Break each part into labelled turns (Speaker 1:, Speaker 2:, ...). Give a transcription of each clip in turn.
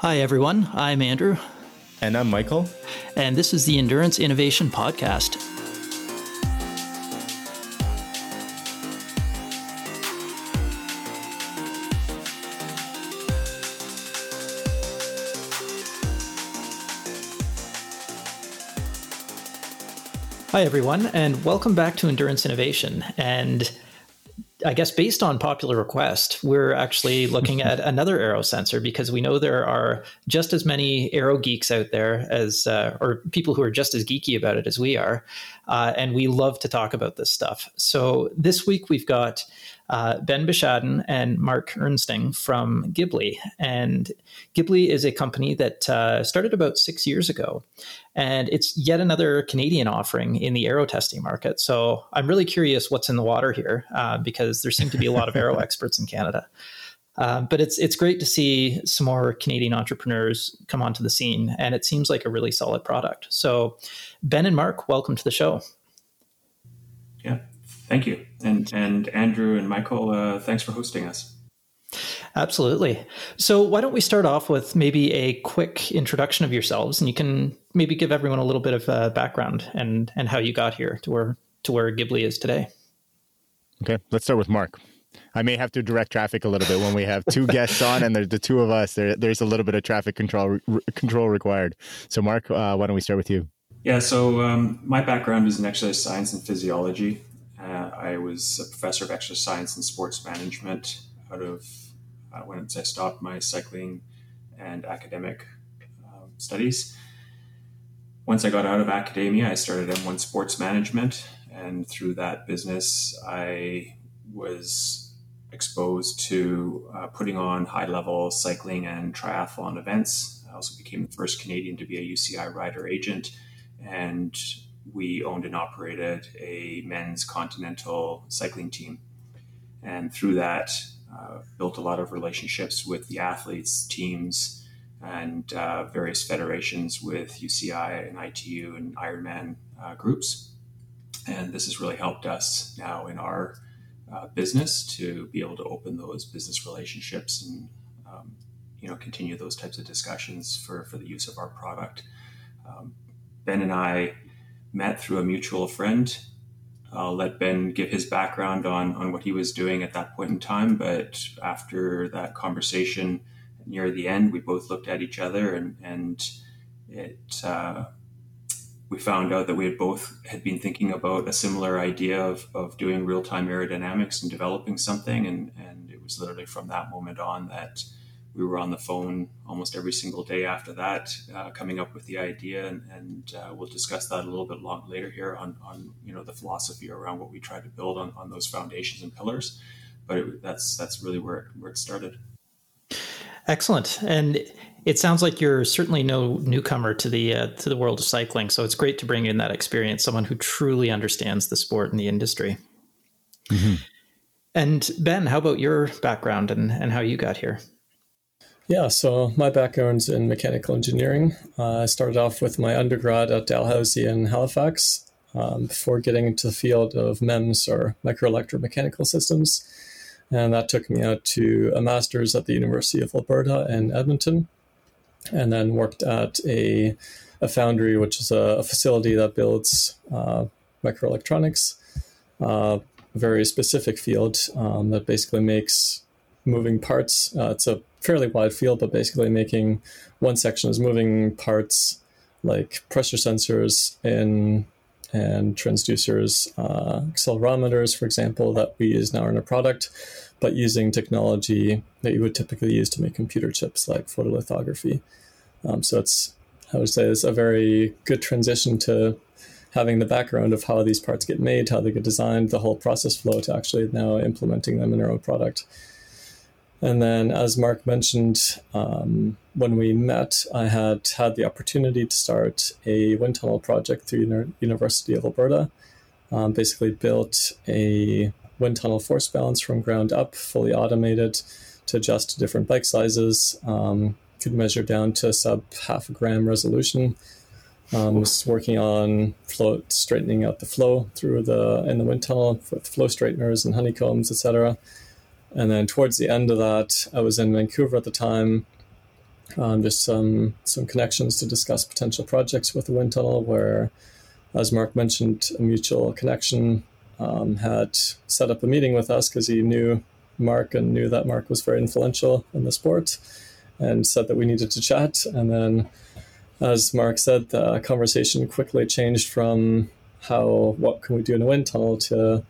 Speaker 1: Hi, everyone. I'm Andrew.
Speaker 2: And I'm Michael.
Speaker 1: And this is the Endurance Innovation Podcast. Hi, everyone, and welcome back to Endurance Innovation. And I guess based on popular request, we're actually looking at another aero sensor because we know there are just as many aero geeks out there as, uh, or people who are just as geeky about it as we are. Uh, and we love to talk about this stuff. So this week we've got uh, Ben Bescheiden and Mark Ernsting from Ghibli. And Ghibli is a company that uh, started about six years ago. And it's yet another Canadian offering in the aero testing market. So I'm really curious what's in the water here uh, because there seem to be a lot of aero experts in Canada. Uh, but it's it's great to see some more Canadian entrepreneurs come onto the scene, and it seems like a really solid product. So, Ben and Mark, welcome to the show.
Speaker 3: Yeah, Thank you. And, and Andrew and Michael, uh, thanks for hosting us.
Speaker 1: Absolutely. So, why don't we start off with maybe a quick introduction of yourselves, and you can maybe give everyone a little bit of uh, background and and how you got here to where to where Ghibli is today.
Speaker 2: Okay, let's start with Mark. I may have to direct traffic a little bit when we have two guests on, and there's the two of us. There, there's a little bit of traffic control re- control required. So, Mark, uh, why don't we start with you?
Speaker 3: Yeah. So, um, my background is in exercise science and physiology. Uh, I was a professor of exercise science and sports management out of uh, once I stopped my cycling and academic um, studies. Once I got out of academia, I started M1 Sports Management, and through that business, I was exposed to uh, putting on high level cycling and triathlon events. I also became the first Canadian to be a UCI rider agent and we owned and operated a men's continental cycling team. And through that, uh, built a lot of relationships with the athletes, teams, and uh, various federations with UCI and ITU and Ironman uh, groups. And this has really helped us now in our uh, business to be able to open those business relationships and um, you know continue those types of discussions for, for the use of our product. Um, ben and I met through a mutual friend. I'll let Ben give his background on, on what he was doing at that point in time. But after that conversation near the end, we both looked at each other and, and it, uh, we found out that we had both had been thinking about a similar idea of, of doing real-time aerodynamics and developing something. And, and it was literally from that moment on that we were on the phone almost every single day after that, uh, coming up with the idea, and, and uh, we'll discuss that a little bit long later here on, on you know the philosophy around what we tried to build on, on those foundations and pillars. But it, that's that's really where it, where it started.
Speaker 1: Excellent, and it sounds like you're certainly no newcomer to the uh, to the world of cycling. So it's great to bring in that experience, someone who truly understands the sport and the industry. Mm-hmm. And Ben, how about your background and, and how you got here?
Speaker 4: Yeah, so my background's in mechanical engineering. Uh, I started off with my undergrad at Dalhousie in Halifax um, before getting into the field of MEMS or microelectromechanical systems. And that took me out to a master's at the University of Alberta in Edmonton, and then worked at a, a foundry, which is a, a facility that builds uh, microelectronics, uh, a very specific field um, that basically makes moving parts. Uh, it's a fairly wide field, but basically making one section is moving parts like pressure sensors and and transducers, uh, accelerometers, for example, that we use now in a product, but using technology that you would typically use to make computer chips like photolithography. Um, so it's, I would say, it's a very good transition to having the background of how these parts get made, how they get designed, the whole process flow to actually now implementing them in our own product. And then, as Mark mentioned, um, when we met, I had had the opportunity to start a wind tunnel project through Uni- University of Alberta. Um, basically, built a wind tunnel force balance from ground up, fully automated to adjust to different bike sizes. Um, could measure down to sub half a gram resolution. Um, was working on flow, straightening out the flow through the in the wind tunnel with flow straighteners and honeycombs, etc. And then towards the end of that, I was in Vancouver at the time, um, just some some connections to discuss potential projects with the wind tunnel. Where, as Mark mentioned, a mutual connection um, had set up a meeting with us because he knew Mark and knew that Mark was very influential in the sport, and said that we needed to chat. And then, as Mark said, the conversation quickly changed from how what can we do in a wind tunnel to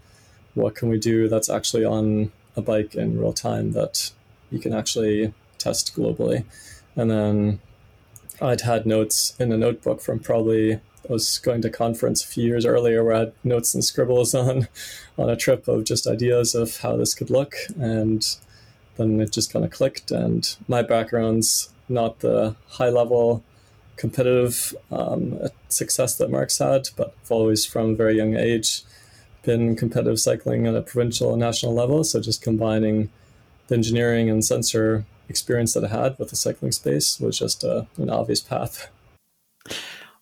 Speaker 4: what can we do that's actually on a bike in real time that you can actually test globally. And then I'd had notes in a notebook from probably I was going to conference a few years earlier where I had notes and scribbles on on a trip of just ideas of how this could look and then it just kind of clicked and my background's not the high level competitive um, success that Mark's had, but I've always from a very young age been competitive cycling at a provincial and national level. So just combining the engineering and sensor experience that I had with the cycling space was just a, uh, an obvious path.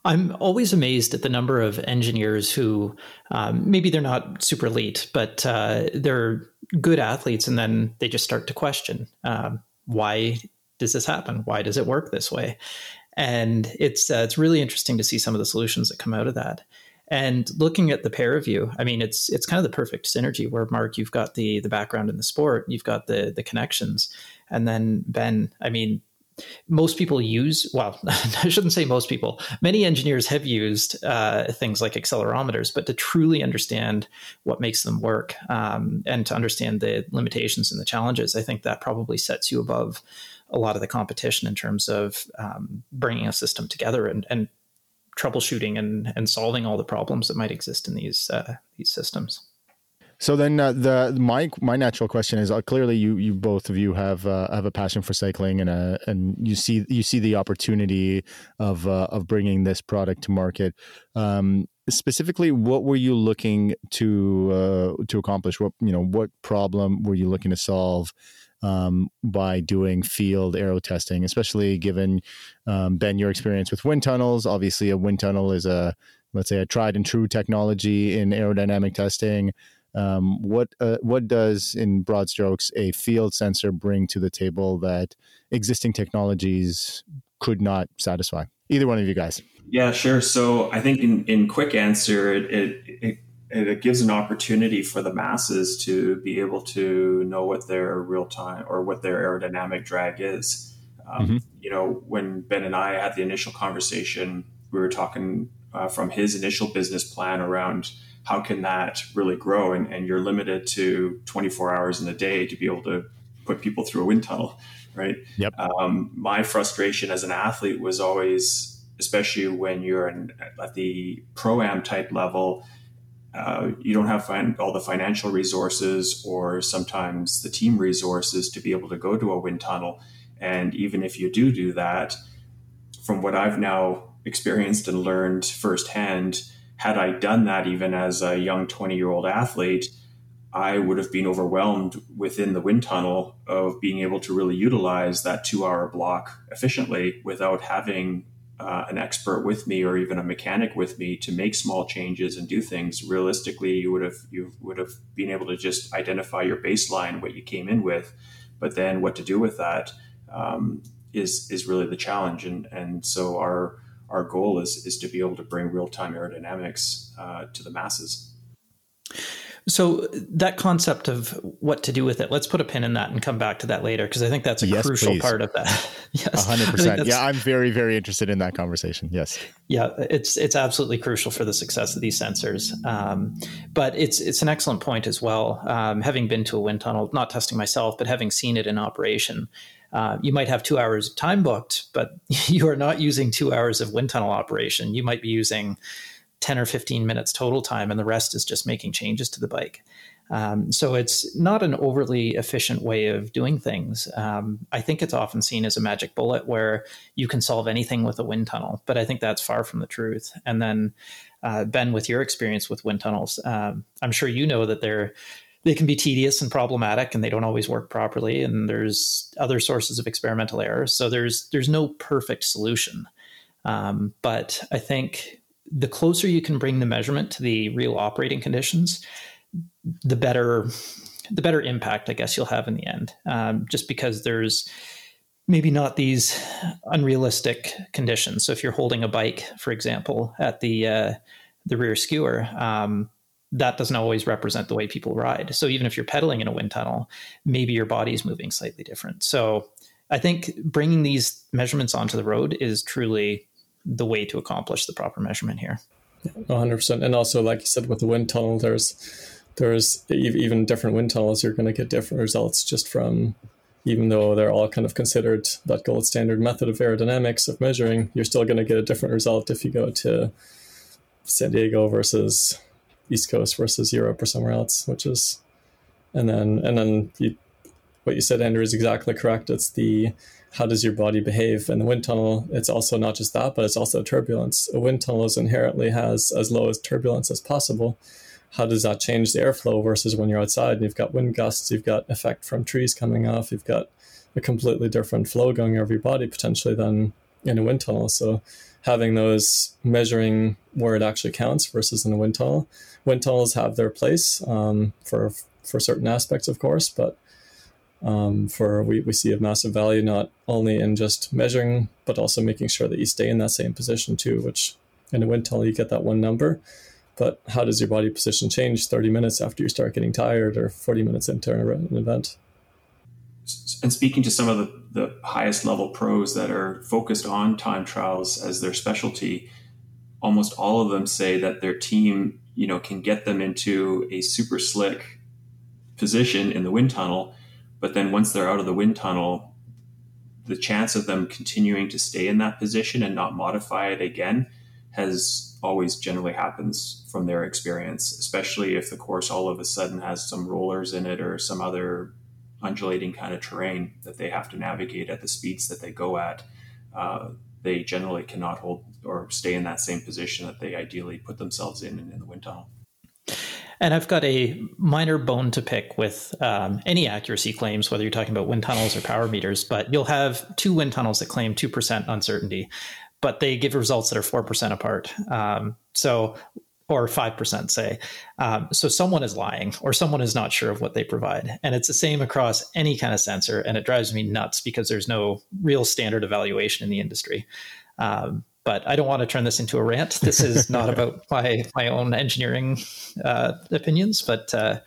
Speaker 1: I'm always amazed at the number of engineers who um, maybe they're not super elite, but uh, they're good athletes, and then they just start to question um, why does this happen? Why does it work this way? And it's uh, it's really interesting to see some of the solutions that come out of that. And looking at the pair of you, I mean, it's it's kind of the perfect synergy where Mark, you've got the the background in the sport, you've got the the connections, and then Ben, I mean, most people use well i shouldn't say most people. Many engineers have used uh, things like accelerometers but to truly understand what makes them work um, and to understand the limitations and the challenges i think that probably sets you above a lot of the competition in terms of um, bringing a system together and, and troubleshooting and, and solving all the problems that might exist in these uh, these systems.
Speaker 2: So then, uh, the my my natural question is: uh, clearly, you you both of you have uh, have a passion for cycling, and uh, and you see you see the opportunity of uh, of bringing this product to market. Um, specifically, what were you looking to uh, to accomplish? What you know, what problem were you looking to solve? Um, by doing field aero testing, especially given um, Ben your experience with wind tunnels. Obviously, a wind tunnel is a let's say a tried and true technology in aerodynamic testing. Um, what uh, what does, in broad strokes, a field sensor bring to the table that existing technologies could not satisfy? Either one of you guys.
Speaker 3: Yeah, sure. So I think in, in quick answer, it, it, it it gives an opportunity for the masses to be able to know what their real time or what their aerodynamic drag is. Um, mm-hmm. You know, when Ben and I had the initial conversation, we were talking uh, from his initial business plan around how can that really grow, and, and you're limited to 24 hours in a day to be able to put people through a wind tunnel, right?
Speaker 2: Yep.
Speaker 3: Um, my frustration as an athlete was always, especially when you're in, at the pro am type level uh, you don't have fin- all the financial resources or sometimes the team resources to be able to go to a wind tunnel. And even if you do do that, from what I've now experienced and learned firsthand, had I done that even as a young 20 year old athlete, I would have been overwhelmed within the wind tunnel of being able to really utilize that two hour block efficiently without having uh, an expert with me or even a mechanic with me to make small changes and do things realistically you would have you would have been able to just identify your baseline what you came in with but then what to do with that um, is is really the challenge. And and so our our goal is is to be able to bring real-time aerodynamics uh, to the masses
Speaker 1: so that concept of what to do with it, let's put a pin in that and come back to that later because I think that's a yes, crucial please. part of that.
Speaker 2: yes, hundred percent. Yeah, I'm very, very interested in that conversation. Yes.
Speaker 1: Yeah, it's it's absolutely crucial for the success of these sensors. Um, but it's it's an excellent point as well. Um, having been to a wind tunnel, not testing myself, but having seen it in operation. Uh, you might have two hours of time booked, but you are not using two hours of wind tunnel operation. You might be using 10 or 15 minutes total time, and the rest is just making changes to the bike. Um, so it's not an overly efficient way of doing things. Um, I think it's often seen as a magic bullet where you can solve anything with a wind tunnel, but I think that's far from the truth. And then, uh, Ben, with your experience with wind tunnels, um, I'm sure you know that they're they can be tedious and problematic, and they don't always work properly. And there's other sources of experimental error, so there's there's no perfect solution. Um, but I think the closer you can bring the measurement to the real operating conditions, the better the better impact I guess you'll have in the end. Um, just because there's maybe not these unrealistic conditions. So if you're holding a bike, for example, at the uh, the rear skewer, um, that doesn't always represent the way people ride. So even if you're pedaling in a wind tunnel, maybe your body's moving slightly different. So I think bringing these measurements onto the road is truly the way to accomplish the proper measurement here.
Speaker 4: 100%. And also, like you said, with the wind tunnel, there's there's even different wind tunnels. You're going to get different results just from, even though they're all kind of considered that gold standard method of aerodynamics of measuring, you're still going to get a different result if you go to San Diego versus East Coast versus Europe or somewhere else, which is, and then and then you, what you said, Andrew, is exactly correct. It's the how does your body behave in the wind tunnel? It's also not just that, but it's also turbulence. A wind tunnel is inherently has as low as turbulence as possible. How does that change the airflow versus when you're outside and you've got wind gusts, you've got effect from trees coming off, you've got a completely different flow going over your body potentially than in a wind tunnel. So having those measuring where it actually counts versus in a wind tunnel. Wind tunnels have their place um, for for certain aspects, of course, but um, for we, we see a massive value not only in just measuring, but also making sure that you stay in that same position too. Which in a wind tunnel you get that one number, but how does your body position change 30 minutes after you start getting tired or 40 minutes into an event?
Speaker 3: And speaking to some of the the highest level pros that are focused on time trials as their specialty, almost all of them say that their team, you know, can get them into a super slick position in the wind tunnel, but then once they're out of the wind tunnel, the chance of them continuing to stay in that position and not modify it again has always generally happens from their experience, especially if the course all of a sudden has some rollers in it or some other undulating kind of terrain that they have to navigate at the speeds that they go at, uh, they generally cannot hold or stay in that same position that they ideally put themselves in in, in the wind tunnel.
Speaker 1: And I've got a minor bone to pick with um, any accuracy claims, whether you're talking about wind tunnels or power meters. But you'll have two wind tunnels that claim 2% uncertainty, but they give results that are 4% apart. Um, so or 5% say. Um, so someone is lying or someone is not sure of what they provide. And it's the same across any kind of sensor. And it drives me nuts because there's no real standard evaluation in the industry. Um, but I don't want to turn this into a rant. This is not about my, my own engineering uh, opinions, but uh,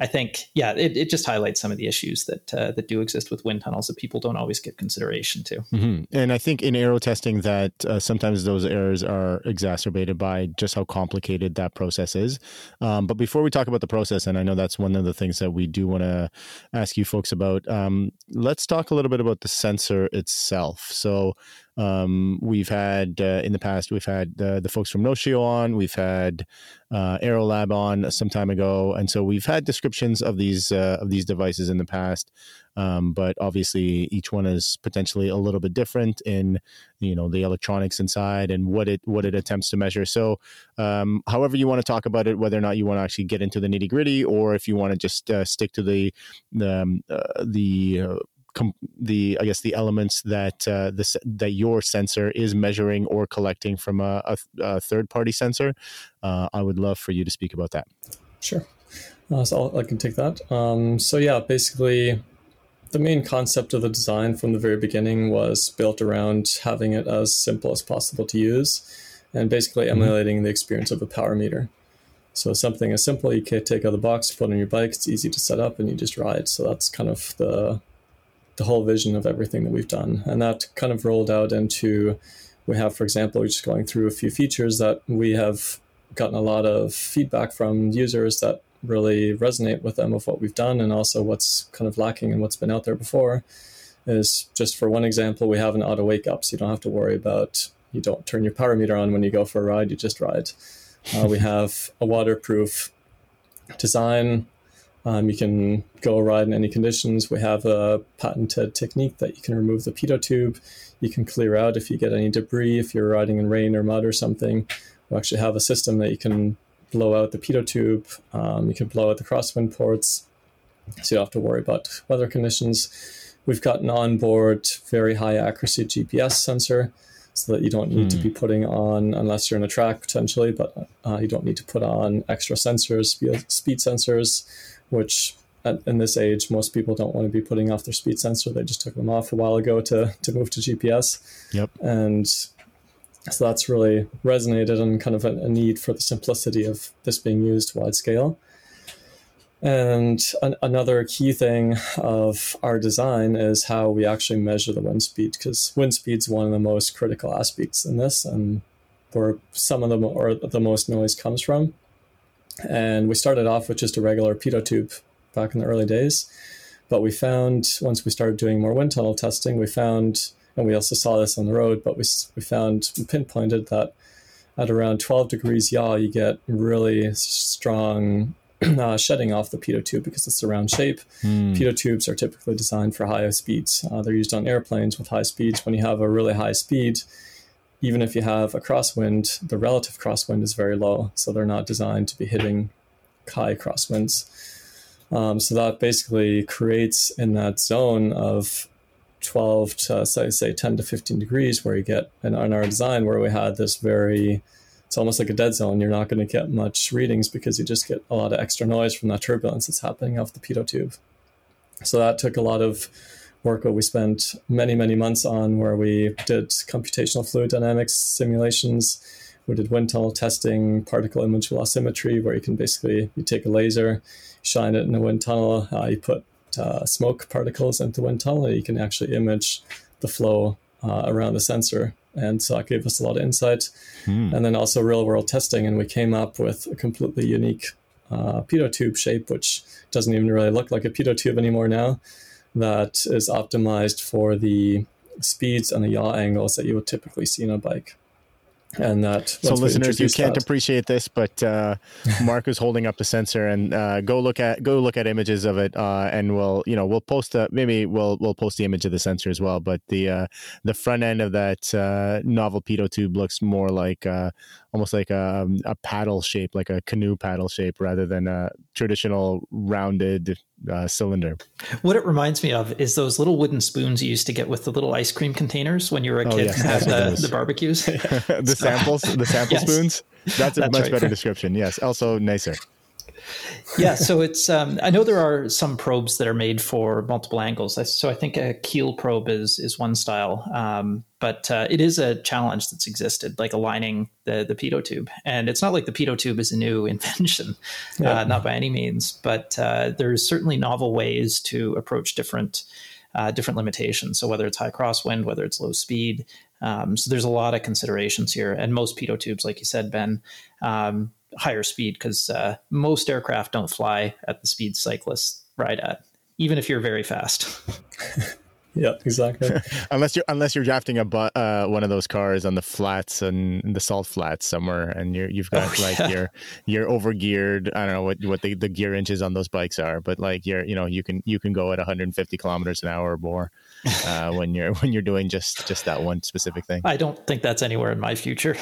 Speaker 1: I think, yeah, it, it just highlights some of the issues that uh, that do exist with wind tunnels that people don't always give consideration to.
Speaker 2: Mm-hmm. And I think in aero testing that uh, sometimes those errors are exacerbated by just how complicated that process is. Um, but before we talk about the process, and I know that's one of the things that we do want to ask you folks about, um, let's talk a little bit about the sensor itself. So um, we've had uh, in the past, we've had uh, the folks from Notio on, we've had uh, Aerolab on some time ago, and so we've had descriptions of these uh, of these devices in the past. Um, but obviously, each one is potentially a little bit different in you know the electronics inside and what it what it attempts to measure. So, um, however you want to talk about it, whether or not you want to actually get into the nitty gritty, or if you want to just uh, stick to the the um, uh, the com- the I guess the elements that uh, this that your sensor is measuring or collecting from a, a, a third party sensor. Uh, I would love for you to speak about that.
Speaker 4: Sure. Uh, so I'll, i can take that. Um, so yeah, basically, the main concept of the design from the very beginning was built around having it as simple as possible to use, and basically mm-hmm. emulating the experience of a power meter. So something as simple you can take out of the box, put on your bike. It's easy to set up, and you just ride. So that's kind of the the whole vision of everything that we've done. And that kind of rolled out into we have, for example, just going through a few features that we have gotten a lot of feedback from users that really resonate with them of what we've done and also what's kind of lacking and what's been out there before is just for one example, we have an auto wake up, so you don't have to worry about you don't turn your power meter on when you go for a ride, you just ride. Uh, we have a waterproof design um, you can go ride in any conditions. We have a patented technique that you can remove the pitot tube. You can clear out if you get any debris, if you're riding in rain or mud or something. We actually have a system that you can blow out the pitot tube. Um, you can blow out the crosswind ports, so you don't have to worry about weather conditions. We've got an onboard, very high accuracy GPS sensor so that you don't need mm. to be hmm. putting on, unless you're in a track potentially, but uh, you don't need to put on extra sensors, speed sensors which at, in this age, most people don't want to be putting off their speed sensor. They just took them off a while ago to to move to GPS.
Speaker 2: Yep.
Speaker 4: And so that's really resonated on kind of a, a need for the simplicity of this being used wide scale. And an, another key thing of our design is how we actually measure the wind speed, because wind speed is one of the most critical aspects in this, and where some of the or the most noise comes from. And we started off with just a regular pitot tube back in the early days, but we found once we started doing more wind tunnel testing, we found, and we also saw this on the road, but we we found we pinpointed that at around 12 degrees yaw, you get really strong uh, shedding off the pitot tube because it's a round shape. Mm. Pitot tubes are typically designed for high speeds. Uh, they're used on airplanes with high speeds. When you have a really high speed, even if you have a crosswind, the relative crosswind is very low. So they're not designed to be hitting high crosswinds. Um, so that basically creates in that zone of 12 to say, say 10 to 15 degrees where you get in, in our design where we had this very it's almost like a dead zone. You're not going to get much readings because you just get a lot of extra noise from that turbulence that's happening off the pitot tube. So that took a lot of work that we spent many, many months on where we did computational fluid dynamics simulations. We did wind tunnel testing, particle image velocimetry, where you can basically you take a laser, shine it in a wind tunnel, uh, you put uh, smoke particles into the wind tunnel, and you can actually image the flow uh, around the sensor and so that gave us a lot of insight. Hmm. And then also real world testing, and we came up with a completely unique uh, pitot tube shape, which doesn't even really look like a pitot tube anymore now. That is optimized for the speeds and the yaw angles that you would typically see in a bike. And that
Speaker 2: so listeners you can't that, appreciate this but uh, mark is holding up the sensor and uh, go look at go look at images of it uh, and we'll you know we'll post a, maybe we'll we'll post the image of the sensor as well but the uh, the front end of that uh, novel pitot tube looks more like uh, almost like a, a paddle shape like a canoe paddle shape rather than a traditional rounded uh, cylinder.
Speaker 1: What it reminds me of is those little wooden spoons you used to get with the little ice cream containers when you were a oh, kid yes, at the, the, barbecues.
Speaker 2: the samples, the sample yes. spoons. That's a That's much right. better description. Yes, also nicer
Speaker 1: yeah, so it's um, I know there are some probes that are made for multiple angles. So I think a Kiel probe is is one style, um, but uh, it is a challenge that's existed, like aligning the the pitot tube. And it's not like the pitot tube is a new invention, yeah. uh, not by any means. But uh, there's certainly novel ways to approach different uh, different limitations. So whether it's high crosswind, whether it's low speed. Um, so there's a lot of considerations here, and most pitot tubes, like you said, Ben, um, higher speed because uh, most aircraft don't fly at the speed cyclists ride at, even if you're very fast.
Speaker 4: yeah, exactly.
Speaker 2: unless you're unless you're drafting a bu- uh, one of those cars on the flats and the salt flats somewhere, and you're you've got oh, like yeah. you're you're over geared. I don't know what what the, the gear inches on those bikes are, but like you're you know you can you can go at 150 kilometers an hour or more uh, when you're when you're doing just just that one specific thing.
Speaker 1: I don't think that's anywhere in my future.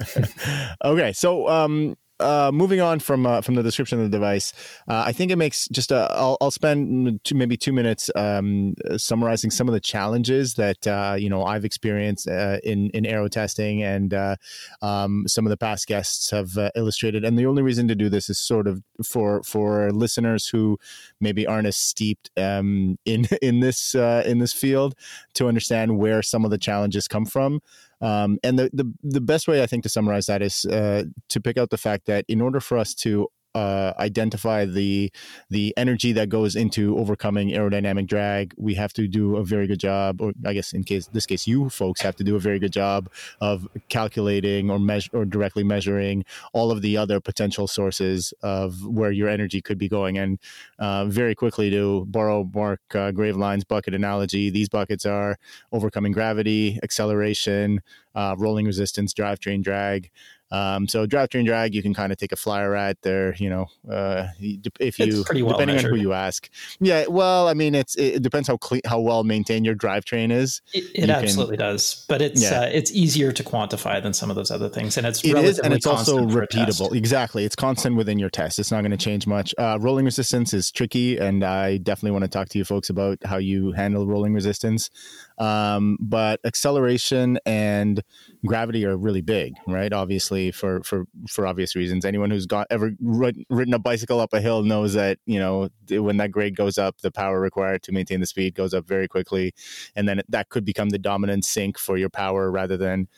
Speaker 2: okay, so um, uh, moving on from uh, from the description of the device, uh, I think it makes just a. I'll, I'll spend two, maybe two minutes um, summarizing some of the challenges that uh, you know I've experienced uh, in in aero testing, and uh, um, some of the past guests have illustrated. And the only reason to do this is sort of for for listeners who maybe aren't as steeped um, in in this in this field to understand where some of the challenges come from. Um, and the, the the best way I think to summarize that is uh, to pick out the fact that in order for us to uh, identify the the energy that goes into overcoming aerodynamic drag. We have to do a very good job, or I guess in case this case, you folks have to do a very good job of calculating or measure or directly measuring all of the other potential sources of where your energy could be going. And uh, very quickly, to borrow Mark uh, Graveline's bucket analogy, these buckets are overcoming gravity, acceleration, uh, rolling resistance, drivetrain drag. Um, so drivetrain drag, you can kind of take a flyer at there, you know, uh, if you, well depending measured. on who you ask. Yeah. Well, I mean, it's, it depends how clean, how well maintained your drivetrain is.
Speaker 1: It, it absolutely can, does, but it's, yeah. uh, it's easier to quantify than some of those other things. And it's,
Speaker 2: it is, and it's also repeatable. Exactly. It's constant within your test. It's not going to change much. Uh, rolling resistance is tricky. And I definitely want to talk to you folks about how you handle rolling resistance. Um, but acceleration and gravity are really big, right? Obviously, for for for obvious reasons. Anyone who's got ever ridden a bicycle up a hill knows that you know when that grade goes up, the power required to maintain the speed goes up very quickly, and then that could become the dominant sink for your power rather than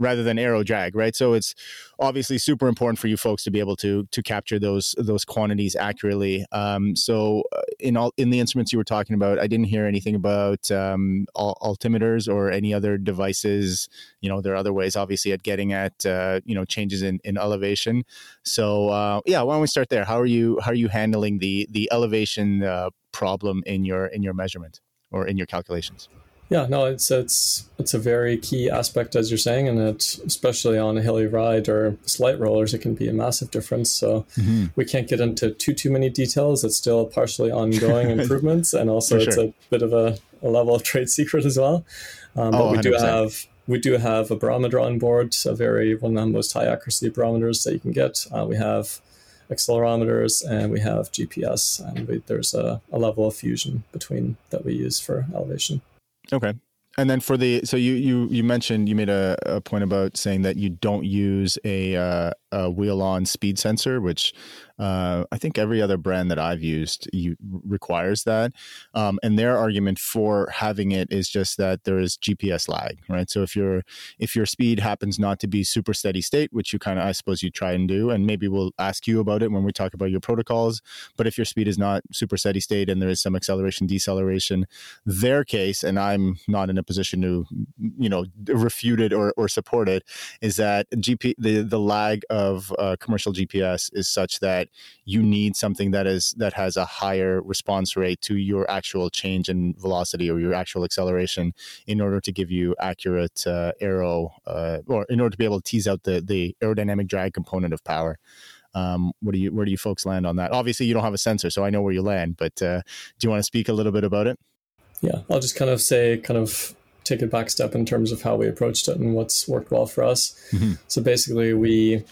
Speaker 2: rather than aero drag, right? So it's obviously super important for you folks to be able to to capture those those quantities accurately. Um, so uh, in all in the instruments you were talking about, I didn't hear anything about um, altimeters or any other devices. You know, there are other ways, obviously, at getting at uh, you know changes in, in elevation. So uh, yeah, why don't we start there? How are you how are you handling the the elevation uh, problem in your in your measurement or in your calculations?
Speaker 4: Yeah, no, it's it's it's a very key aspect as you're saying, and it especially on a hilly ride or slight rollers, it can be a massive difference. So mm-hmm. we can't get into too too many details. It's still partially ongoing improvements, and also sure. it's a bit of a, a, level of trade secret as well. Um, but oh, we do have we do have a barometer on board, a very one of the most high accuracy barometers that you can get. Uh, we have accelerometers and we have GPS, and we, there's a, a level of fusion between that we use for elevation.
Speaker 2: Okay. And then for the so you you you mentioned you made a, a point about saying that you don't use a, uh, a wheel on speed sensor, which uh, I think every other brand that I've used you, requires that. Um, and their argument for having it is just that there is GPS lag, right? So if your if your speed happens not to be super steady state, which you kind of I suppose you try and do, and maybe we'll ask you about it when we talk about your protocols. But if your speed is not super steady state and there is some acceleration deceleration, their case, and I'm not in a position to you know refute it or, or support it, is that GP the the lag of uh, commercial GPS is such that you need something that is that has a higher response rate to your actual change in velocity or your actual acceleration in order to give you accurate uh, aero uh, or in order to be able to tease out the the aerodynamic drag component of power. Um, what do you where do you folks land on that? Obviously, you don't have a sensor, so I know where you land. But uh, do you want to speak a little bit about it?
Speaker 4: Yeah, I'll just kind of say, kind of take a back step in terms of how we approached it and what's worked well for us. Mm-hmm. So basically, we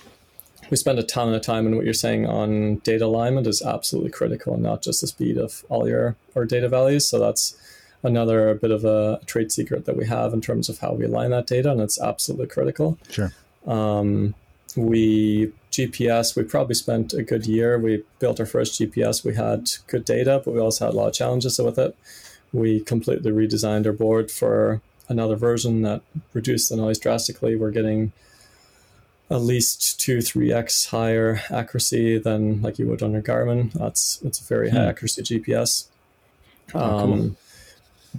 Speaker 4: we spend a ton of time and what you're saying on data alignment is absolutely critical and not just the speed of all your our data values. So that's another bit of a trade secret that we have in terms of how we align that data and it's absolutely critical.
Speaker 2: Sure.
Speaker 4: Um, we gps we probably spent a good year. We built our first gps we had good data but we also had a lot of challenges with it. We completely redesigned our board for another version that reduced the noise drastically. We're getting at least two, three x higher accuracy than like you would on a Garmin. That's it's a very high hmm. accuracy GPS. Oh, um, cool.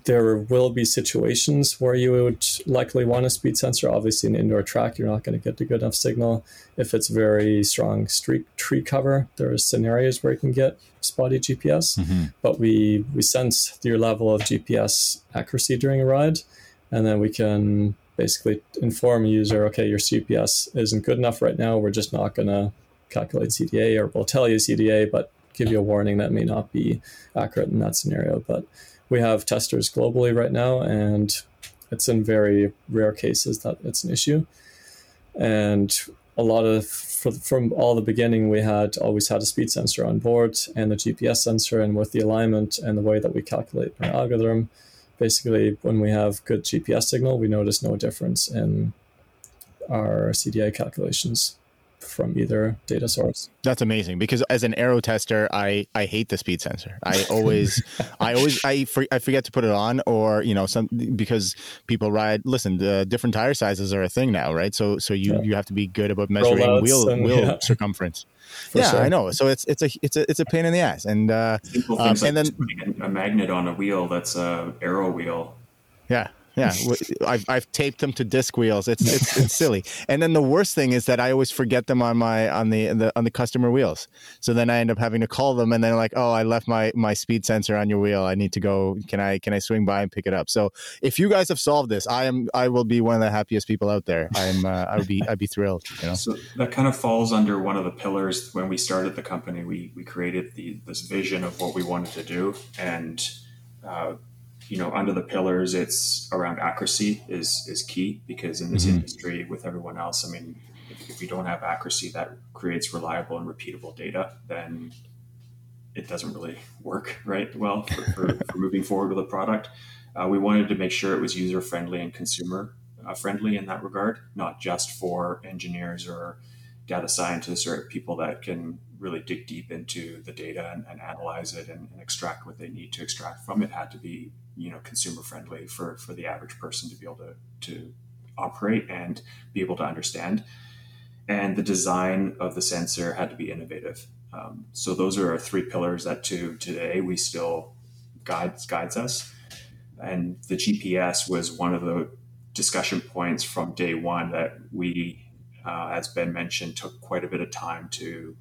Speaker 4: There will be situations where you would likely want a speed sensor. Obviously, in indoor track, you're not going to get a good enough signal. If it's very strong street tree cover, there are scenarios where you can get spotty GPS. Mm-hmm. But we we sense your level of GPS accuracy during a ride, and then we can basically inform user, okay, your GPS isn't good enough right now. We're just not going to calculate CDA, or we'll tell you CDA, but give you a warning that may not be accurate in that scenario. But we have testers globally right now, and it's in very rare cases that it's an issue. And a lot of for, from all the beginning, we had always had a speed sensor on board and the GPS sensor, and with the alignment and the way that we calculate our algorithm, basically when we have good GPS signal, we notice no difference in our CDA calculations from either data source.
Speaker 2: That's amazing because as an aero tester, I I hate the speed sensor. I always I always I for, I forget to put it on or you know some because people ride. Listen, the different tire sizes are a thing now, right? So so you yeah. you have to be good about measuring Rollouts wheel and, wheel yeah. circumference. For yeah, sure. I know. So it's it's a it's a it's a pain in the ass, and uh, um, and then
Speaker 3: a magnet on a wheel that's a aero wheel.
Speaker 2: Yeah, yeah, I've, I've taped them to disc wheels. It's, it's it's silly. And then the worst thing is that I always forget them on my on the, the on the customer wheels. So then I end up having to call them, and then like, oh, I left my my speed sensor on your wheel. I need to go. Can I can I swing by and pick it up? So if you guys have solved this, I am I will be one of the happiest people out there. I'm uh, I would be I'd be thrilled. You know?
Speaker 3: So that kind of falls under one of the pillars when we started the company. We we created the this vision of what we wanted to do and. Uh, you know, under the pillars, it's around accuracy is is key because in this mm-hmm. industry, with everyone else, I mean, if, if you don't have accuracy that creates reliable and repeatable data, then it doesn't really work right well for, for, for moving forward with a product. Uh, we wanted to make sure it was user friendly and consumer uh, friendly in that regard, not just for engineers or data scientists or people that can really dig deep into the data and, and analyze it and, and, extract what they need to extract from it. Had to be you know consumer friendly for for the average person to be able to to operate and be able to understand. And the design of the sensor had to be innovative. Um, so those are our three pillars that to today we still guides guides us. And the GPS was one of the discussion points from day one that we, uh, as Ben mentioned, took quite a bit of time to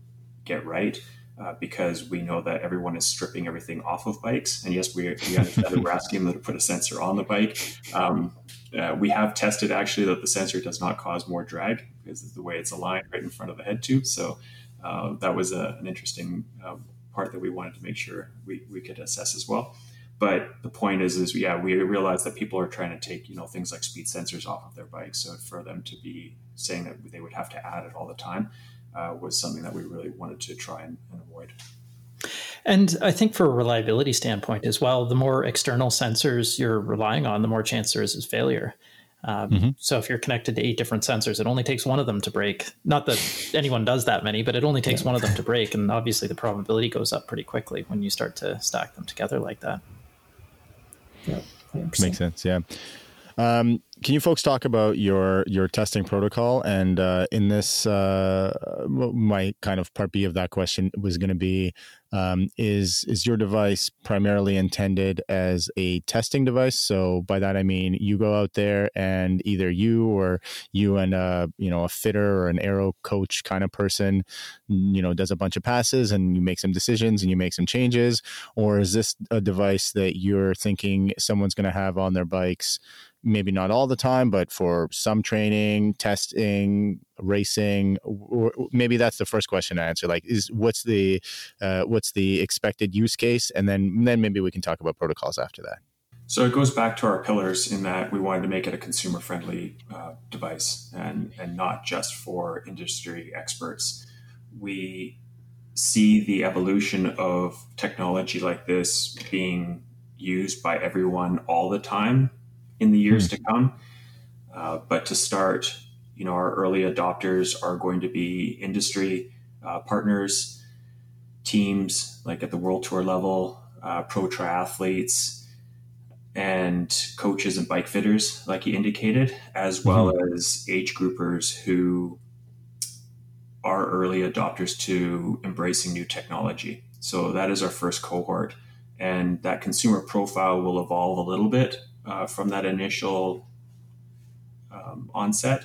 Speaker 3: get right. Uh, because we know that everyone is stripping everything off of bikes. And yes, we, we understand that we're asking them to put a sensor on the bike. Um, uh, we have tested actually that the sensor does not cause more drag because of the way it's aligned right in front of the head tube. So uh, that was a, an interesting um, part that we wanted to make sure we, we could assess as well. But the point is, is yeah, we realize that people are trying to take you know things like speed sensors off of their bikes. So for them to be saying that they would have to add it all the time uh, was something that we really wanted to try and, and avoid.
Speaker 1: And I think for a reliability standpoint as well, the more external sensors you're relying on, the more chance there is of failure. Um, mm-hmm. So if you're connected to eight different sensors, it only takes one of them to break. Not that anyone does that many, but it only takes yeah. one of them to break, and obviously the probability goes up pretty quickly when you start to stack them together like that.
Speaker 2: Yeah, makes sense. Yeah. Um, can you folks talk about your your testing protocol? And uh, in this, uh, my kind of part B of that question was going to be: um, is is your device primarily intended as a testing device? So by that I mean you go out there and either you or you and a you know a fitter or an aero coach kind of person, you know, does a bunch of passes and you make some decisions and you make some changes, or is this a device that you're thinking someone's going to have on their bikes? Maybe not all the time, but for some training, testing, racing, maybe that's the first question to answer. Like, is what's the uh, what's the expected use case, and then then maybe we can talk about protocols after that.
Speaker 3: So it goes back to our pillars in that we wanted to make it a consumer friendly uh, device and and not just for industry experts. We see the evolution of technology like this being used by everyone all the time in the years mm. to come. Uh, but to start, you know, our early adopters are going to be industry uh, partners, teams like at the world tour level, uh, pro triathletes, and coaches and bike fitters, like you indicated, as well mm-hmm. as age groupers who are early adopters to embracing new technology. So that is our first cohort. And that consumer profile will evolve a little bit uh, from that initial um, onset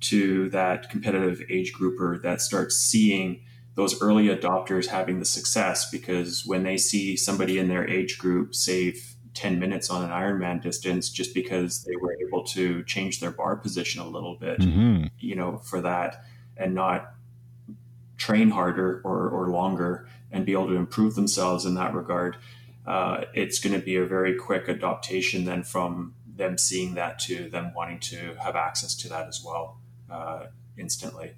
Speaker 3: to that competitive age grouper that starts seeing those early adopters having the success because when they see somebody in their age group save 10 minutes on an Ironman distance just because they were able to change their bar position a little bit, mm-hmm. you know, for that and not train harder or, or longer and be able to improve themselves in that regard uh, it's going to be a very quick adaptation then from them seeing that to them wanting to have access to that as well uh, instantly.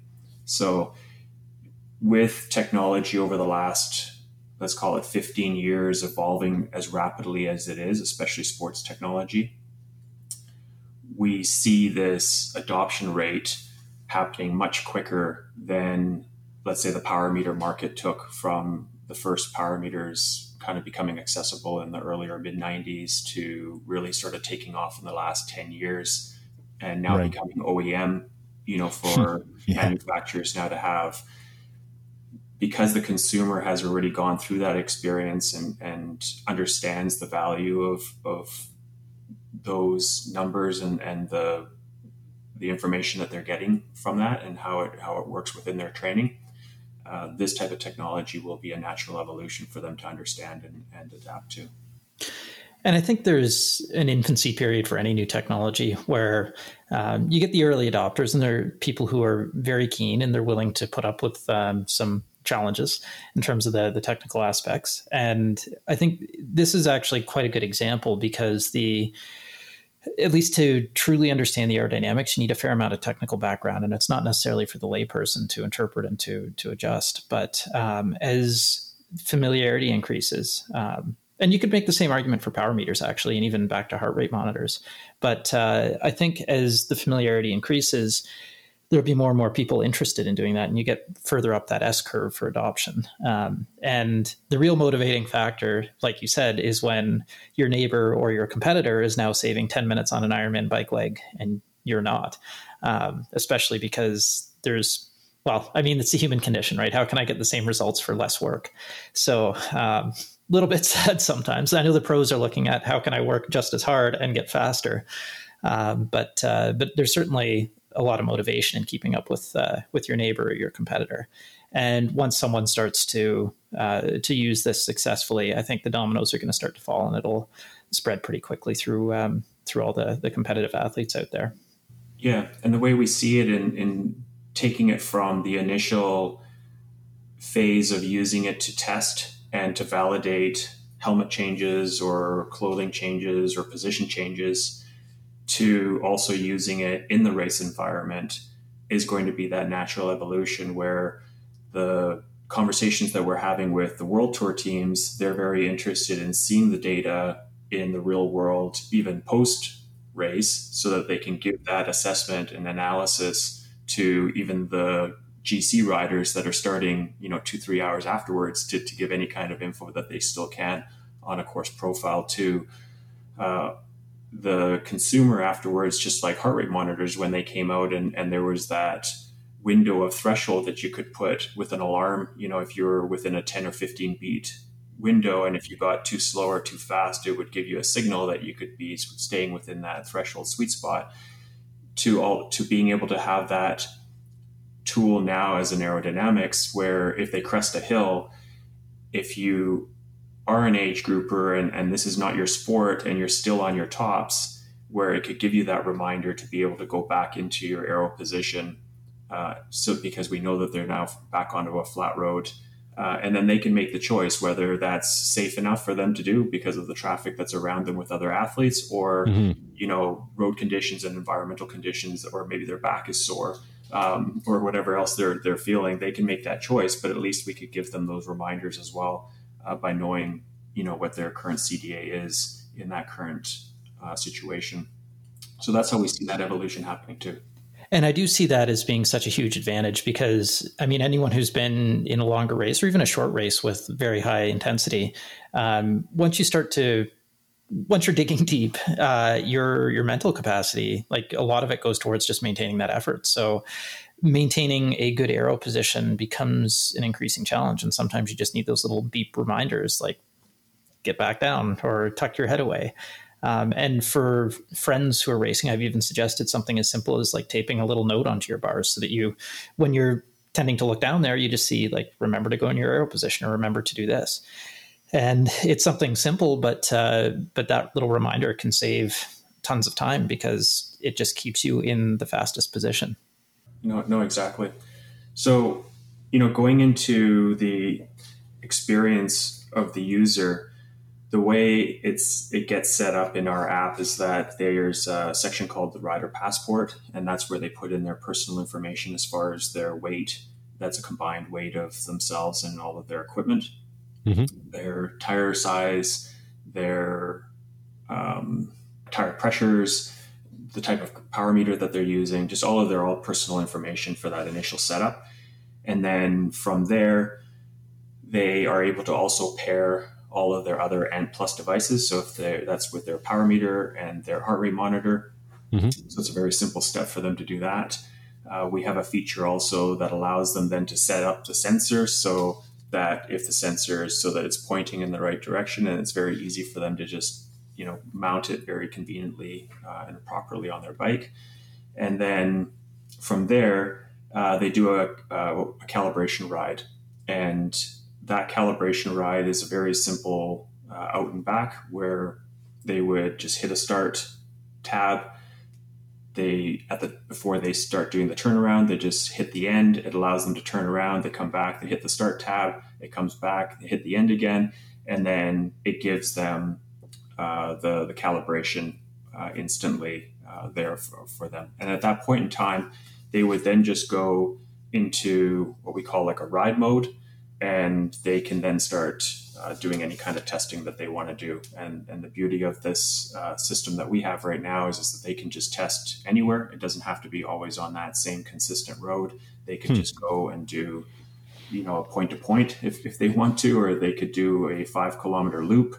Speaker 3: So, with technology over the last, let's call it 15 years, evolving as rapidly as it is, especially sports technology, we see this adoption rate happening much quicker than, let's say, the power meter market took from the first power meters kind of becoming accessible in the earlier mid 90s to really sort of taking off in the last 10 years and now right. becoming OEM, you know, for yeah. manufacturers now to have because the consumer has already gone through that experience and, and understands the value of, of those numbers and, and the the information that they're getting from that and how it how it works within their training uh, this type of technology will be a natural evolution for them to understand and, and adapt to.
Speaker 1: And I think there's an infancy period for any new technology where um, you get the early adopters, and they're people who are very keen and they're willing to put up with um, some challenges in terms of the, the technical aspects. And I think this is actually quite a good example because the at least to truly understand the aerodynamics, you need a fair amount of technical background, and it's not necessarily for the layperson to interpret and to to adjust. But um, as familiarity increases, um, and you could make the same argument for power meters actually, and even back to heart rate monitors. But uh, I think as the familiarity increases, there'll be more and more people interested in doing that, and you get further up that S curve for adoption. Um, and the real motivating factor, like you said, is when your neighbor or your competitor is now saving 10 minutes on an Ironman bike leg and you're not, um, especially because there's well, I mean, it's a human condition, right? How can I get the same results for less work? So, um, little bit sad sometimes. I know the pros are looking at how can I work just as hard and get faster, um, but uh, but there's certainly a lot of motivation in keeping up with uh, with your neighbor or your competitor. And once someone starts to uh, to use this successfully, I think the dominoes are going to start to fall, and it'll spread pretty quickly through um, through all the the competitive athletes out there.
Speaker 3: Yeah, and the way we see it in in taking it from the initial phase of using it to test and to validate helmet changes or clothing changes or position changes to also using it in the race environment is going to be that natural evolution where the conversations that we're having with the world tour teams they're very interested in seeing the data in the real world even post race so that they can give that assessment and analysis to even the GC riders that are starting, you know, two, three hours afterwards to, to give any kind of info that they still can on a course profile too. Uh, the consumer afterwards, just like heart rate monitors when they came out and, and there was that window of threshold that you could put with an alarm, you know, if you were within a 10 or 15 beat window and if you got too slow or too fast, it would give you a signal that you could be staying within that threshold sweet spot. To all to being able to have that tool now as an aerodynamics where if they crest a hill, if you are an age grouper and, and this is not your sport and you're still on your tops, where it could give you that reminder to be able to go back into your aero position. Uh, so because we know that they're now back onto a flat road. Uh, and then they can make the choice whether that's safe enough for them to do because of the traffic that's around them with other athletes or mm-hmm. you know road conditions and environmental conditions or maybe their back is sore um, or whatever else they're they're feeling, they can make that choice. But at least we could give them those reminders as well uh, by knowing you know what their current CDA is in that current uh, situation. So that's how we see that evolution happening too.
Speaker 1: And I do see that as being such a huge advantage because, I mean, anyone who's been in a longer race or even a short race with very high intensity, um, once you start to once you're digging deep, uh, your your mental capacity, like a lot of it goes towards just maintaining that effort. So maintaining a good aero position becomes an increasing challenge, and sometimes you just need those little beep reminders, like get back down or tuck your head away. Um, and for friends who are racing, I've even suggested something as simple as like taping a little note onto your bars so that you, when you're tending to look down there, you just see like remember to go in your aero position or remember to do this and it's something simple, but uh, but that little reminder can save tons of time because it just keeps you in the fastest position.
Speaker 3: No, no, exactly. So, you know, going into the experience of the user, the way it's it gets set up in our app is that there's a section called the rider passport, and that's where they put in their personal information as far as their weight. That's a combined weight of themselves and all of their equipment mm-hmm. their tire size, their um, tire pressures, the type of power meter that they're using, just all of their all personal information for that initial setup. And then from there, they are able to also pair all of their other ANT+ devices. So if that's with their power meter and their heart rate monitor. Mm-hmm. So it's a very simple step for them to do that. Uh, we have a feature also that allows them then to set up the sensor. So that if the sensor is so that it's pointing in the right direction and it's very easy for them to just you know mount it very conveniently uh, and properly on their bike. And then from there uh, they do a, a, a, calibration ride. And that calibration ride is a very simple uh, out and back where they would just hit a start tab. They at the before they start doing the turnaround they just hit the end. It allows them to turn around. They come back they hit the start tab. It comes back they hit the end again. And then it gives them the the calibration uh, instantly uh, there for, for them and at that point in time they would then just go into what we call like a ride mode and they can then start uh, doing any kind of testing that they want to do. And, and the beauty of this uh, system that we have right now is, is that they can just test anywhere. It doesn't have to be always on that same consistent road. They can hmm. just go and do, you know, a point to point if, if they want to, or they could do a five kilometer loop.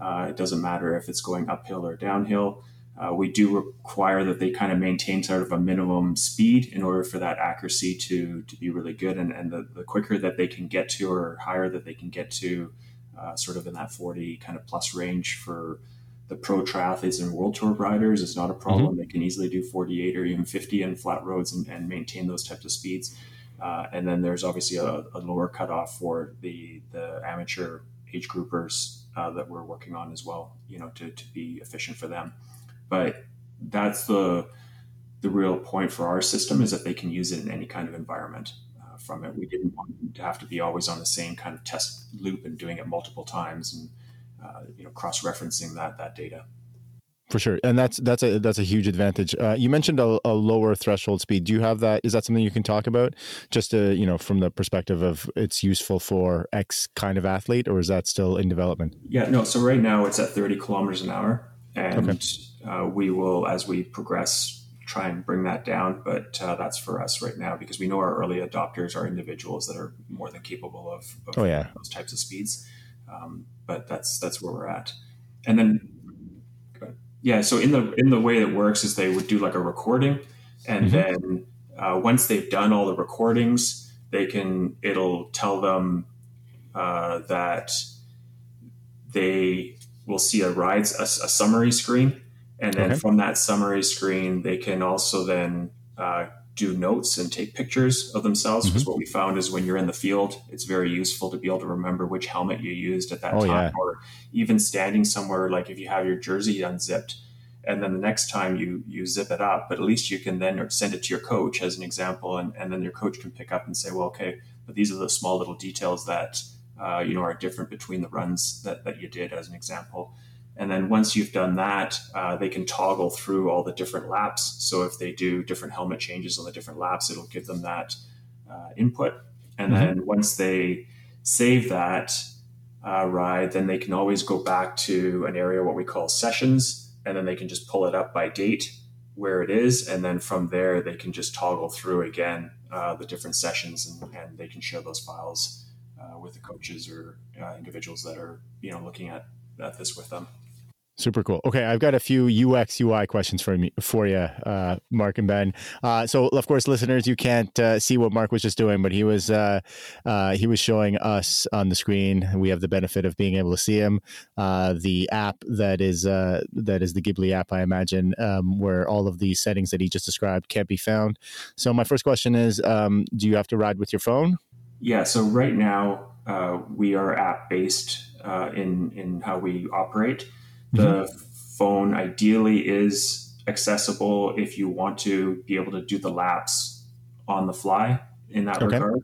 Speaker 3: Uh, it doesn't matter if it's going uphill or downhill. Uh, we do require that they kind of maintain sort of a minimum speed in order for that accuracy to, to be really good. And, and the, the quicker that they can get to or higher that they can get to, uh, sort of in that 40 kind of plus range for the pro triathletes and world tour riders is not a problem. Mm-hmm. They can easily do 48 or even 50 in flat roads and, and maintain those types of speeds. Uh, and then there's obviously a, a, lower cutoff for the, the amateur age groupers uh, that we're working on as well, you know, to, to be efficient for them. But that's the the real point for our system is that they can use it in any kind of environment uh, from it. We didn't want to have to be always on the same kind of test loop and doing it multiple times and uh, you know cross referencing that that data.
Speaker 2: For sure, and that's that's a that's a huge advantage. Uh, you mentioned a, a, lower threshold speed. Do you have that? Is that something you can talk about? Just to you know, from the perspective of it's useful for X kind of athlete, or is that still in development?
Speaker 3: Yeah, no. So right now it's at 30 kilometers an hour, and okay uh, we will, as we progress, try and bring that down. But uh, that's for us right now because we know our early adopters are individuals that are more than capable of, of
Speaker 2: oh, yeah.
Speaker 3: those types of speeds. Um, but that's that's where we're at. And then, yeah. So in the in the way it works is they would do like a recording, and mm-hmm. then uh, once they've done all the recordings, they can it'll tell them uh, that they will see a rides a, a summary screen and then okay. from that summary screen, they can also then uh, do notes and take pictures of themselves. Because mm-hmm. what we found is when you're in the field, it's very useful to be able to remember which helmet you used at that oh, time, yeah. or even standing somewhere like if you have your jersey unzipped. And then the next time you you zip it up, but at least you can then send it to your coach as an example, and, and then your coach can pick up and say, well, okay, but these are the small little details that uh, you know are different between the runs that, that you did as an example. And then once you've done that, uh, they can toggle through all the different laps. So if they do different helmet changes on the different laps, it'll give them that uh, input. And mm-hmm. then once they save that uh, ride, then they can always go back to an area what we call sessions, and then they can just pull it up by date where it is, and then from there they can just toggle through again uh, the different sessions, and, and, they can share those files uh, with the coaches or uh, individuals that are you know looking at, at this with them.
Speaker 2: Super cool. Okay, I've got a few UX UI questions for me for you, uh, Mark and Ben. Uh, so, of course, listeners, you can't uh, see what Mark was just doing, but he was uh, uh, he was showing us on the screen. We have the benefit of being able to see him. Uh, the app that is that is the Ghibli app, I imagine, um, where all of the settings that he just described can't be found. So, my first question is: um, Do you have to ride with your phone?
Speaker 3: Yeah. So right now we are app based in in how we operate. The mm-hmm. phone ideally is accessible if you want to be able to do the laps on the fly in that okay. regard.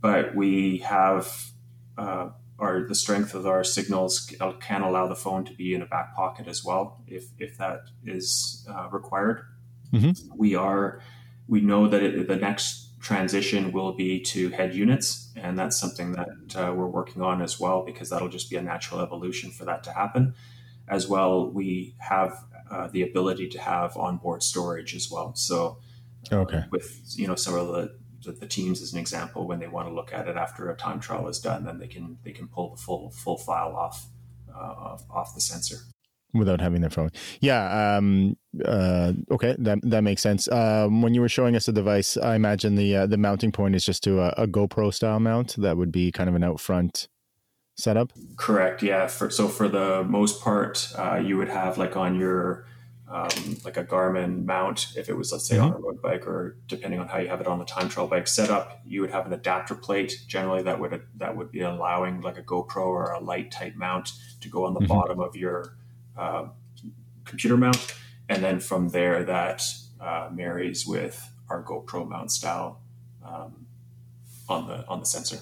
Speaker 3: But we have uh, our the strength of our signals can allow the phone to be in a back pocket as well if if that is uh, required. Mm-hmm. We are we know that it, the next transition will be to head units, and that's something that uh, we're working on as well because that'll just be a natural evolution for that to happen. As well, we have uh, the ability to have onboard storage as well. So,
Speaker 2: uh, okay,
Speaker 3: with you know some of the, the, the teams as an example, when they want to look at it after a time trial is done, then they can they can pull the full full file off uh, off the sensor
Speaker 2: without having their phone. Yeah. Um, uh, okay, that that makes sense. Um, when you were showing us the device, I imagine the uh, the mounting point is just to a, a, GoPro style mount. That would be kind of an out front setup?
Speaker 3: Correct. Yeah. For, so for the most part, uh, you would have like on your um, like a Garmin mount, if it was let's say mm-hmm. on a road bike or depending on how you have it on the time trial bike setup, you would have an adapter plate. Generally, that would that would be allowing like a GoPro or a light type mount to go on the mm-hmm. bottom of your uh, computer mount, and then from there that uh, marries with our GoPro mount style um, on the on the sensor.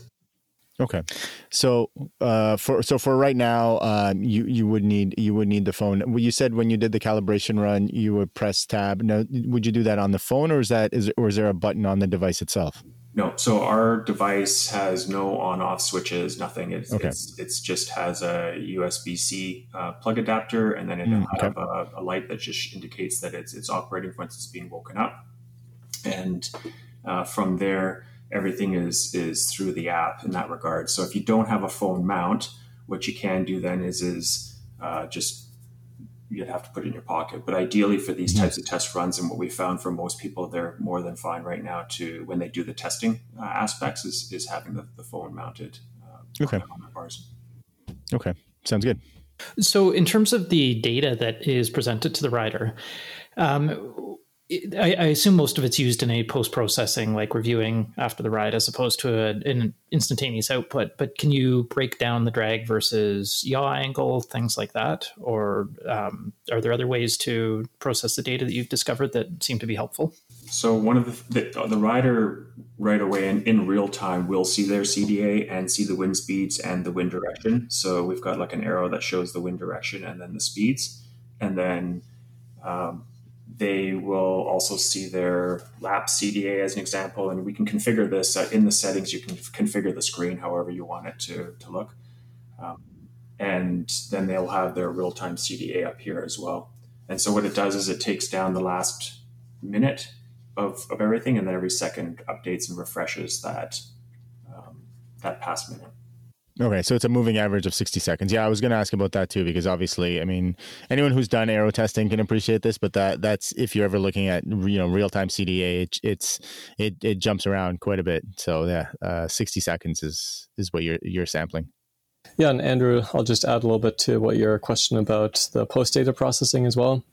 Speaker 2: Okay, so uh, for so for right now, um, you you would need you would need the phone. You said when you did the calibration run, you would press tab. Now, would you do that on the phone, or is that is or is there a button on the device itself?
Speaker 3: No, so our device has no on-off switches, nothing. It's okay. it's, it's just has a USB-C uh, plug adapter, and then it'll mm, have a, a, light that just indicates that it's it's operating once it's being woken up, and uh, from there everything is is through the app in that regard. So if you don't have a phone mount, what you can do then is is uh, just you'd have to put it in your pocket. But ideally, for these types of test runs, and what we found for most people, they're more than fine right now to when they do the testing uh, aspects is, is having the, the phone mounted.
Speaker 2: Uh, okay. On the bars. Okay, sounds good.
Speaker 1: So, in terms of the data that is presented to the rider, um, I, I, assume most of it's used in a post processing, like reviewing after the ride, as opposed to a, an instantaneous output. But can you break down the drag versus yaw angle, things like that? Or um, are there other ways to process the data that you've discovered that seem to be helpful?
Speaker 3: So, one of the, the, the rider right away in, in real time will see their CDA and see the wind speeds and the wind direction. So, we've got like an arrow that shows the wind direction and then the speeds. And then um, they will also see their lap CDA as an example, and we can configure this uh, in the settings. You can configure the screen however you want it to, to look. Um, and then they'll have their real time CDA up here as well. And so what it does is it takes down the last minute of, of everything, and then every second updates and refreshes that um, that past minute.
Speaker 2: Okay, so it's a moving average of 60 seconds. Yeah, I was going to ask about that too because obviously, I mean, anyone who's done aero testing can appreciate this, but that that's if you're ever looking at you know real-time CDA, it, it's it it jumps around quite a bit. So yeah, uh, 60 seconds is is what you're you're sampling.
Speaker 4: Yeah, and Andrew, I'll just add a little bit to what your question about the post data processing as well.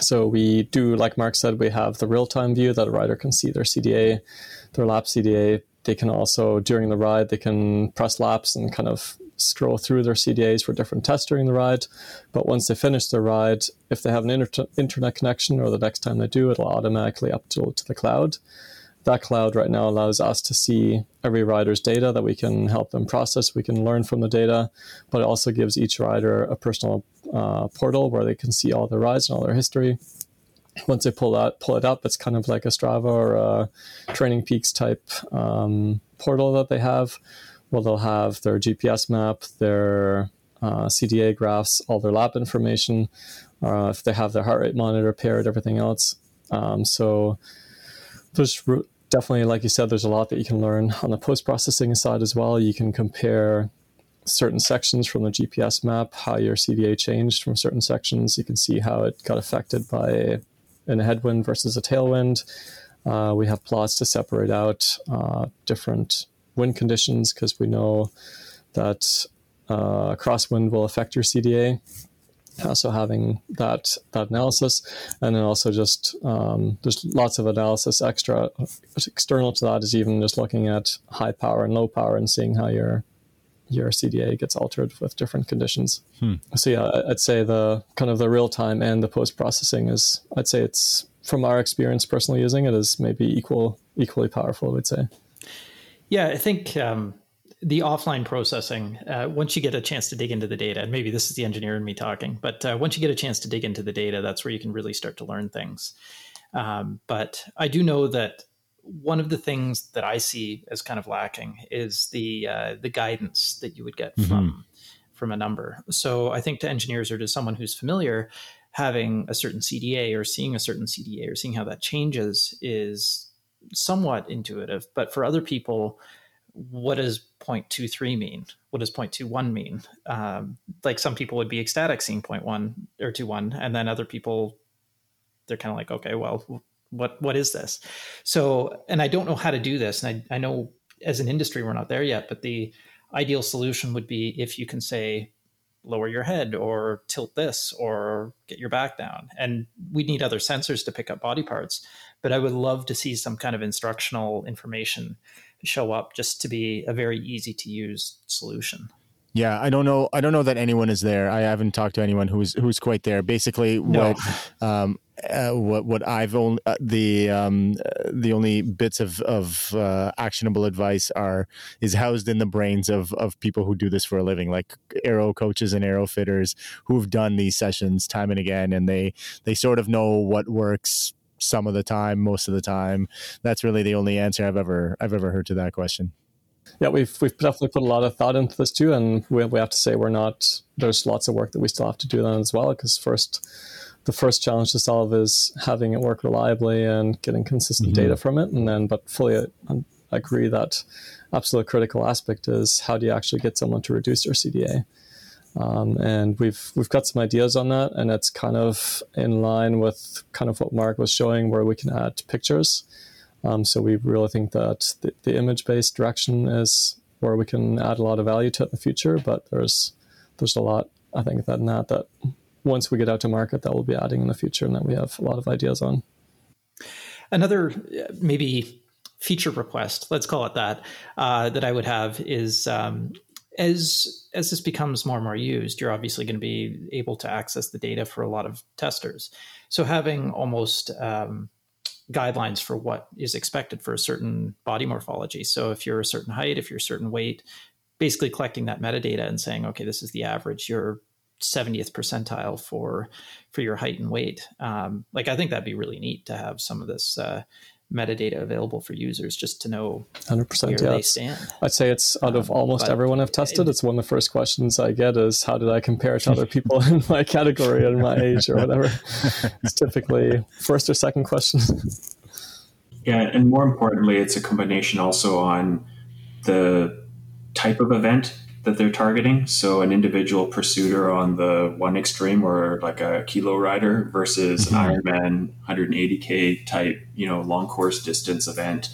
Speaker 4: So we do, like Mark said, we have the real-time view that a rider can see their CDA, their lap CDA, they can also, during the ride, they can press laps and kind of scroll through their CDAs for different tests during the ride. But once they finish their ride, if they have an inter- internet connection or the next time they do, it'll automatically upload to the cloud. That cloud right now allows us to see every rider's data that we can help them process. We can learn from the data, but it also gives each rider a personal uh, portal where they can see all their rides and all their history once they pull that pull it up, it's kind of like a Strava or a Training Peaks type um, portal that they have. Well, they'll have their GPS map, their uh, CDA graphs, all their lap information. Uh, if they have their heart rate monitor paired, everything else. Um, so there's definitely, like you said, there's a lot that you can learn on the post processing side as well. You can compare certain sections from the GPS map, how your CDA changed from certain sections. You can see how it got affected by in a headwind versus a tailwind. Uh, we have plots to separate out uh, different wind conditions because we know that uh, crosswind will affect your CDA. Uh, so having that that analysis, and then also just um, there's lots of analysis extra external to that is even just looking at high power and low power and seeing how your your CDA gets altered with different conditions. Hmm. So yeah, I'd say the kind of the real time and the post processing is I'd say it's from our experience personally using it is maybe equal equally powerful. I would say.
Speaker 1: Yeah, I think um, the offline processing. Uh, once you get a chance to dig into the data, and maybe this is the engineer in me talking, but uh, once you get a chance to dig into the data, that's where you can really start to learn things. Um, but I do know that one of the things that I see as kind of lacking is the uh, the guidance that you would get mm-hmm. from from a number. So I think to engineers or to someone who's familiar, having a certain CDA or seeing a certain CDA or seeing how that changes is somewhat intuitive. But for other people, what does 0.23 mean? What does 0.21 mean? Um, like some people would be ecstatic seeing 0.1 or 21, and then other people, they're kind of like, okay, well, what what is this? So and i don't know how to do this and I, I know as an industry we're not there yet but the ideal solution would be if you can say lower your head or tilt this or get your back down. And we need other sensors to pick up body parts but i would love to see some kind of instructional information show up just to be a very easy to use solution
Speaker 2: yeah, I don't know. I don't know that anyone is there. I haven't talked to anyone who's who's quite there. Basically, no. what um, uh, what what I've only uh, the um, uh, the only bits of of uh, actionable advice are is housed in the brains of of people who do this for a living, like aero coaches and aero fitters who've done these sessions time and again, and they they sort of know what works some of the time, most of the time. That's really the only answer I've ever I've ever heard to that question.
Speaker 4: Yeah, we've we've definitely put a lot of thought into this too, and we we have to say we're not. There's lots of work that we still have to do then as well. Because first, the first challenge to solve is having it work reliably and getting consistent mm-hmm. data from it, and then but fully I um, agree that absolute critical aspect is how do you actually get someone to reduce their CDA. Um, and we've we've got some ideas on that, and it's kind of in line with kind of what Mark was showing, where we can add pictures. Um, so we really think that the, the image-based direction is where we can add a lot of value to it in the future. But there's there's a lot I think that that that once we get out to market, that we'll be adding in the future, and that we have a lot of ideas on.
Speaker 1: Another maybe feature request, let's call it that, uh, that I would have is um, as as this becomes more and more used, you're obviously going to be able to access the data for a lot of testers. So having almost um, guidelines for what is expected for a certain body morphology. So if you're a certain height, if you're a certain weight, basically collecting that metadata and saying, okay, this is the average. You're 70th percentile for for your height and weight. Um, like I think that'd be really neat to have some of this uh, metadata available for users just to know 100% where yeah. they stand.
Speaker 4: I'd say it's out of um, almost everyone I've tested. It, it's one of the first questions I get is how did I compare to other people in my category and my age or whatever. it's typically first or second question.
Speaker 3: yeah, and more importantly, it's a combination also on the type of event that they're targeting. So an individual pursuer on the one extreme or like a kilo rider versus mm-hmm. Ironman 180K type, you know, long course distance event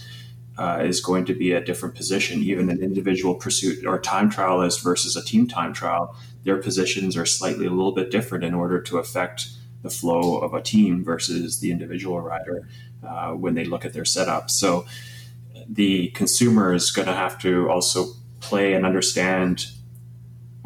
Speaker 3: uh, is going to be a different position. Even an individual pursuit or time trialist versus a team time trial, their positions are slightly a little bit different in order to affect the flow of a team versus the individual rider uh, when they look at their setup. So the consumer is going to have to also play and understand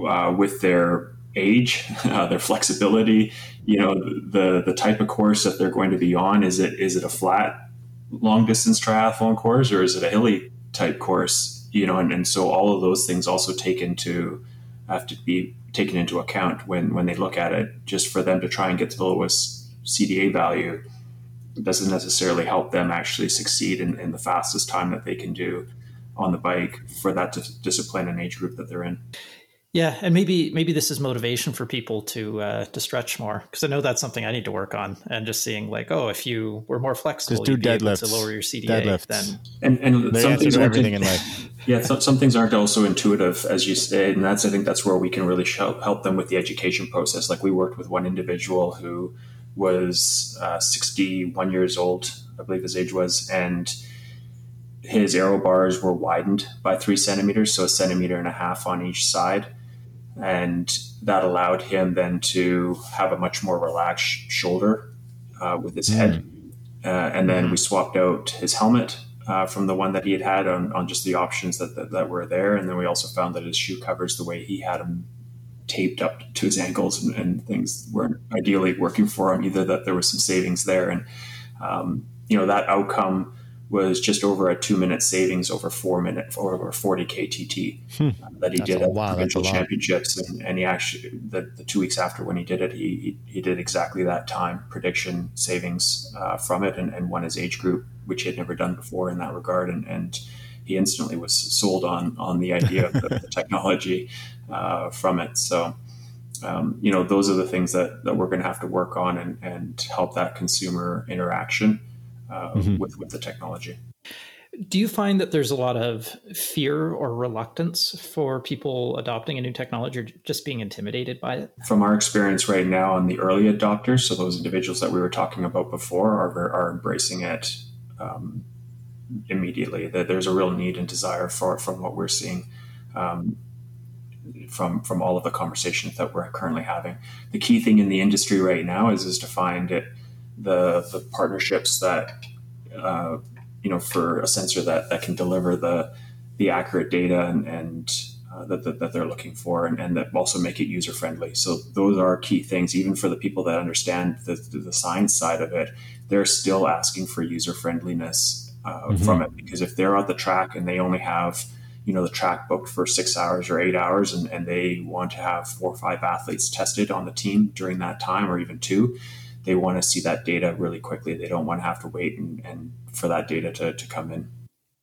Speaker 3: uh, with their age, uh, their flexibility, you know, the the type of course that they're going to be on. Is it is it a flat long distance triathlon course or is it a hilly type course? You know, and, and so all of those things also take into have to be taken into account when when they look at it. Just for them to try and get to the lowest CDA value doesn't necessarily help them actually succeed in, in the fastest time that they can do on the bike for that discipline and age group that they're in.
Speaker 1: Yeah, and maybe maybe this is motivation for people to uh, to stretch more because I know that's something I need to work on. And just seeing like, oh, if you were more flexible,
Speaker 2: just do deadlifts
Speaker 1: to lower your CDA.
Speaker 2: Deadlifts.
Speaker 1: Then
Speaker 3: and and
Speaker 2: they some things everything in life.
Speaker 3: Yeah, some, some things aren't also intuitive, as you say, and that's I think that's where we can really help help them with the education process. Like we worked with one individual who was uh, 61 years old, I believe his age was, and his aero bars were widened by three centimeters, so a centimeter and a half on each side. And that allowed him then to have a much more relaxed shoulder uh, with his head. Uh, and then we swapped out his helmet uh, from the one that he had had on, on just the options that, that, that, were there. And then we also found that his shoe covers, the way he had them taped up to his ankles and, and things weren't ideally working for him either, that there was some savings there. And, um, you know, that outcome was just over a two minute savings over four minute over 40 KTT hmm. uh, that he That's did at wow, provincial championships. And, and, he actually, the, the, two weeks after when he did it, he, he, he did exactly that time prediction savings uh, from it and, and won his age group, which he had never done before in that regard. And, and he instantly was sold on, on the idea of the, the technology uh, from it. So, um, you know, those are the things that, that we're going to have to work on and, and help that consumer interaction uh, mm-hmm. with with the technology.
Speaker 1: Do you find that there's a lot of fear or reluctance for people adopting a new technology or just being intimidated by it?
Speaker 3: From our experience right now on the early adopters, so those individuals that we were talking about before are, are embracing it um, immediately. That there's a real need and desire for it from what we're seeing. Um, from from all of the conversations that we're currently having, the key thing in the industry right now is is to find it the the partnerships that uh, you know for a sensor that that can deliver the the accurate data and, and uh, that, that, that, they're looking for and, and, that also make it user friendly. So those are key things, even for the people that understand the, the science side of it, they're still asking for user friendliness uh, mm-hmm. from it because if they're at the track and they only have you know the track booked for six hours or eight hours and, and they want to have four or five athletes tested on the team during that time or even two they want to see that data really quickly. They don't want to have to wait and, and for that data to, to come in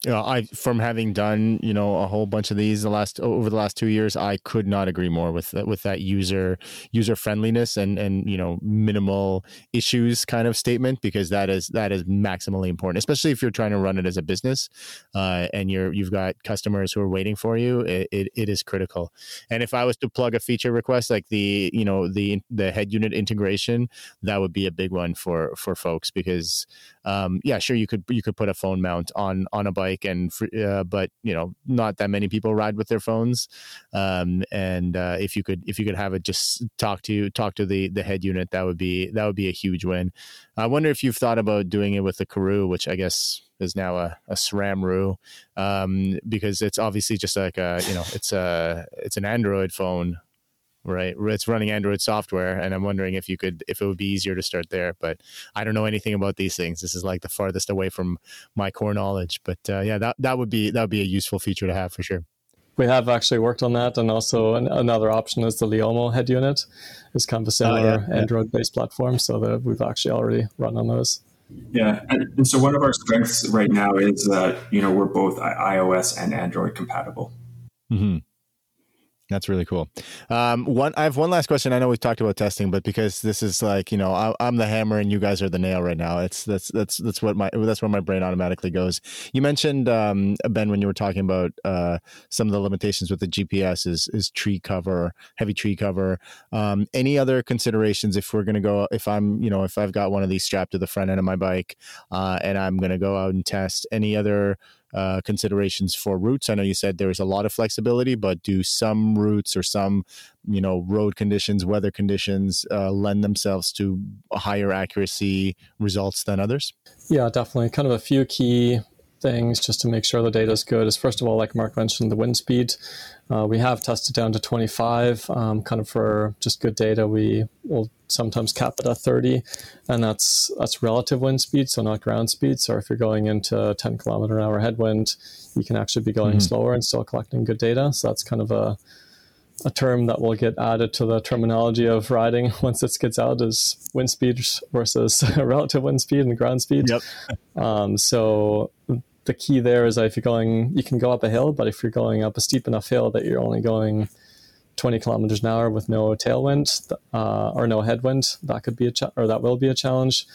Speaker 2: you know, I from having done you know a whole bunch of these the last over the last two years, I could not agree more with that, with that user user friendliness and and you know minimal issues kind of statement because that is that is maximally important, especially if you're trying to run it as a business uh, and you're you've got customers who are waiting for you. It, it, it is critical. And if I was to plug a feature request like the you know the the head unit integration, that would be a big one for for folks because um, yeah, sure you could you could put a phone mount on on a bike and uh, but you know not that many people ride with their phones. Um, and uh, if you could if you could have it just talk to talk to the the head unit that would be that would be a huge win. I wonder if you've thought about doing it with the Karoo which i guess is now a, a SRAM ROO um, because it's obviously just like a you know it's a it's an Android phone right? It's running Android software, and I'm wondering if you could, if it would be easier to start there. But I don't know anything about these things. This is like the farthest away from my core knowledge. But uh, yeah, that that would be that would be a useful feature to have for sure.
Speaker 4: We have actually worked on that, and also an, another option is the Leomo head unit. It's kind of a similar oh, yeah, Android-based platform, so that we've actually already run on those.
Speaker 3: Yeah, and, and so one of our strengths right now is that you know we're both iOS and Android compatible.
Speaker 2: Mm-hmm. That's really cool. Um, one, I have one last question. I know we've talked about testing, but because this is like you know, I, am the hammer and you guys are the nail right now. It's that's that's that's what my that's where my brain automatically goes. You mentioned um, Ben when you were talking about uh, some of the limitations with the GPS is is tree cover, heavy tree cover. Um, any other considerations if we're going to go? If I'm you know if I've got one of these strapped to the front end of my bike uh, and I'm going to go out and test any other uh, considerations for routes? I know you said there is a lot of flexibility, but do some routes or some, you know, road conditions, weather conditions uh, lend themselves to higher accuracy results than others?
Speaker 4: Yeah, definitely. Kind of a few key things just to make sure the data is good is first of all, like Mark mentioned, the wind speed. Uh, we have tested down to 25, um, kind of for just good data. We will sometimes cap it at 30, and that's that's relative wind speed, so not ground speed. So if you're going into 10 kilometer an hour headwind, you can actually be going mm-hmm. slower and still collecting good data. So that's kind of a a term that will get added to the terminology of riding once this gets out is wind speed versus relative wind speed and ground speed.
Speaker 2: Yep.
Speaker 4: Um, so the key there is that if you're going, you can go up a hill, but if you're going up a steep enough hill that you're only going 20 kilometers an hour with no tailwind uh, or no headwind, that could be a cha- or that will be a challenge.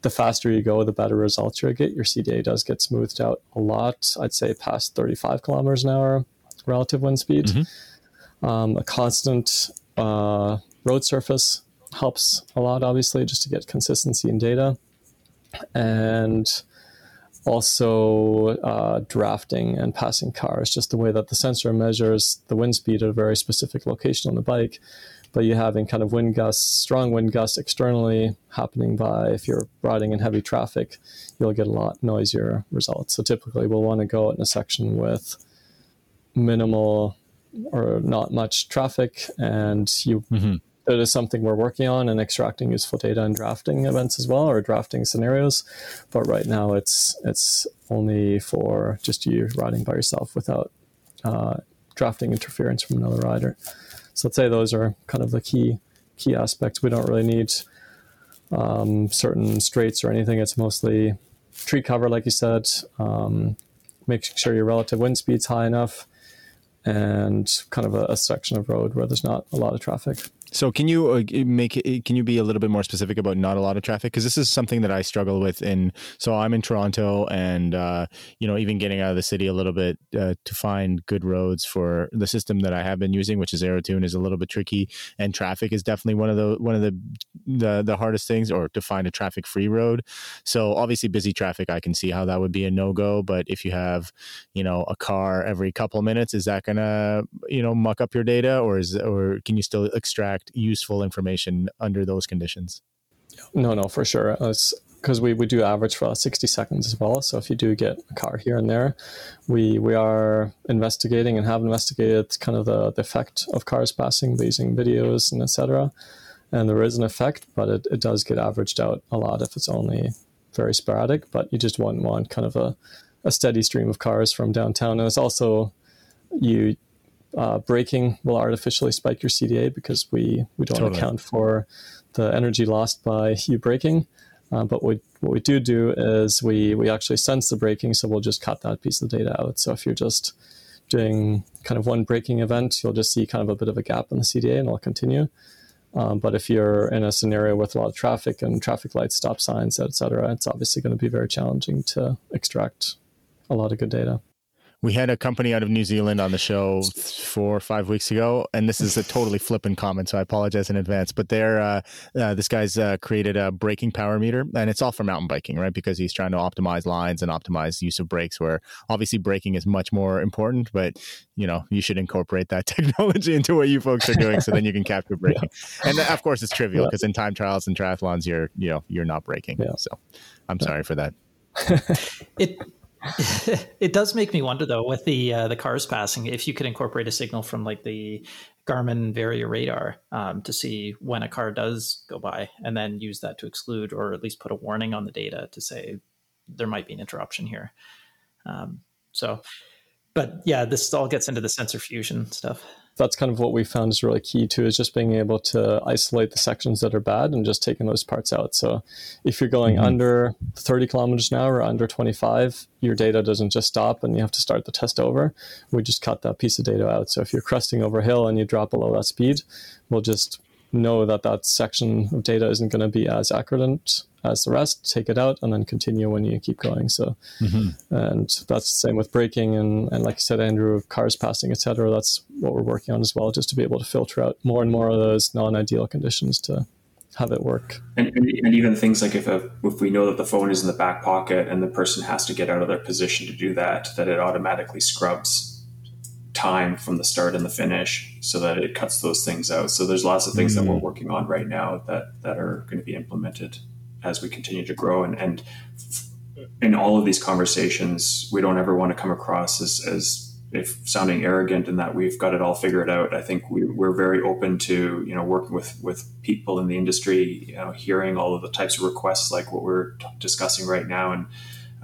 Speaker 4: The faster you go, the better results you get. Your CDA does get smoothed out a lot. I'd say past 35 kilometers an hour relative wind speed. Mm-hmm. Um, a constant uh, road surface helps a lot, obviously, just to get consistency in data. And also uh, drafting and passing cars, just the way that the sensor measures the wind speed at a very specific location on the bike. But you having kind of wind gusts, strong wind gusts externally happening by if you're riding in heavy traffic, you'll get a lot noisier results. So typically we'll want to go in a section with minimal or not much traffic and you mm-hmm. it is something we're working on and extracting useful data and drafting events as well or drafting scenarios. But right now it's it's only for just you riding by yourself without uh, drafting interference from another rider. So let's say those are kind of the key key aspects. We don't really need um, certain straights or anything. It's mostly tree cover like you said um, making sure your relative wind speed's high enough and kind of a, a section of road where there's not a lot of traffic
Speaker 2: so can you uh, make can you be a little bit more specific about not a lot of traffic? Because this is something that I struggle with. In so I'm in Toronto, and uh, you know even getting out of the city a little bit uh, to find good roads for the system that I have been using, which is Aerotune, is a little bit tricky. And traffic is definitely one of the one of the the, the hardest things, or to find a traffic free road. So obviously busy traffic, I can see how that would be a no go. But if you have you know a car every couple minutes, is that gonna you know muck up your data, or is or can you still extract useful information under those conditions.
Speaker 4: No, no, for sure. Uh, because we, we do average for 60 seconds as well. So if you do get a car here and there, we we are investigating and have investigated kind of the, the effect of cars passing using videos and etc. And there is an effect, but it, it does get averaged out a lot if it's only very sporadic. But you just wouldn't want kind of a, a steady stream of cars from downtown. And it's also you uh, braking will artificially spike your CDA because we, we don't totally. account for the energy lost by you braking. Uh, but we, what we do do is we, we actually sense the braking, so we'll just cut that piece of data out. So if you're just doing kind of one braking event, you'll just see kind of a bit of a gap in the CDA and it'll continue. Um, but if you're in a scenario with a lot of traffic and traffic lights, stop signs, et cetera, it's obviously going to be very challenging to extract a lot of good data
Speaker 2: we had a company out of New Zealand on the show four or five weeks ago, and this is a totally flippant comment, so I apologize in advance. But they're uh, uh, this guy's uh, created a braking power meter, and it's all for mountain biking, right? Because he's trying to optimize lines and optimize use of brakes. Where obviously braking is much more important, but you know you should incorporate that technology into what you folks are doing, so then you can capture braking. Yeah. And of course, it's trivial because yeah. in time trials and triathlons, you're you know you're not braking. Yeah. So I'm sorry for that.
Speaker 1: it it does make me wonder though with the uh, the cars passing if you could incorporate a signal from like the Garmin Varia radar um, to see when a car does go by and then use that to exclude or at least put a warning on the data to say there might be an interruption here. Um, so, but yeah, this all gets into the sensor fusion stuff
Speaker 4: that's kind of what we found is really key too is just being able to isolate the sections that are bad and just taking those parts out. So if you're going mm-hmm. under 30 kilometers an hour or under 25 your data doesn't just stop and you have to start the test over. We just cut that piece of data out. So if you're cresting over a hill and you drop below that speed we'll just know that that section of data isn't going to be as accurate as the rest, take it out, and then continue when you keep going. So, mm-hmm. and that's the same with braking and, and like you said, Andrew, cars passing, etc. That's what we're working on as well, just to be able to filter out more and more of those non-ideal conditions to have it work.
Speaker 3: And, and even things like if a, if we know that the phone is in the back pocket and the person has to get out of their position to do that, that it automatically scrubs time from the start and the finish so that it cuts those things out. So there's lots of things mm-hmm. that we're mm. working on right now that that are going to be implemented as we continue to grow and, and in all of these conversations we don't ever want to come across as, as if sounding arrogant in that we've got it all figured out. I think we, are very open to you know working with with people in the industry, you know, hearing all of the types of requests like what we're t- discussing right now, and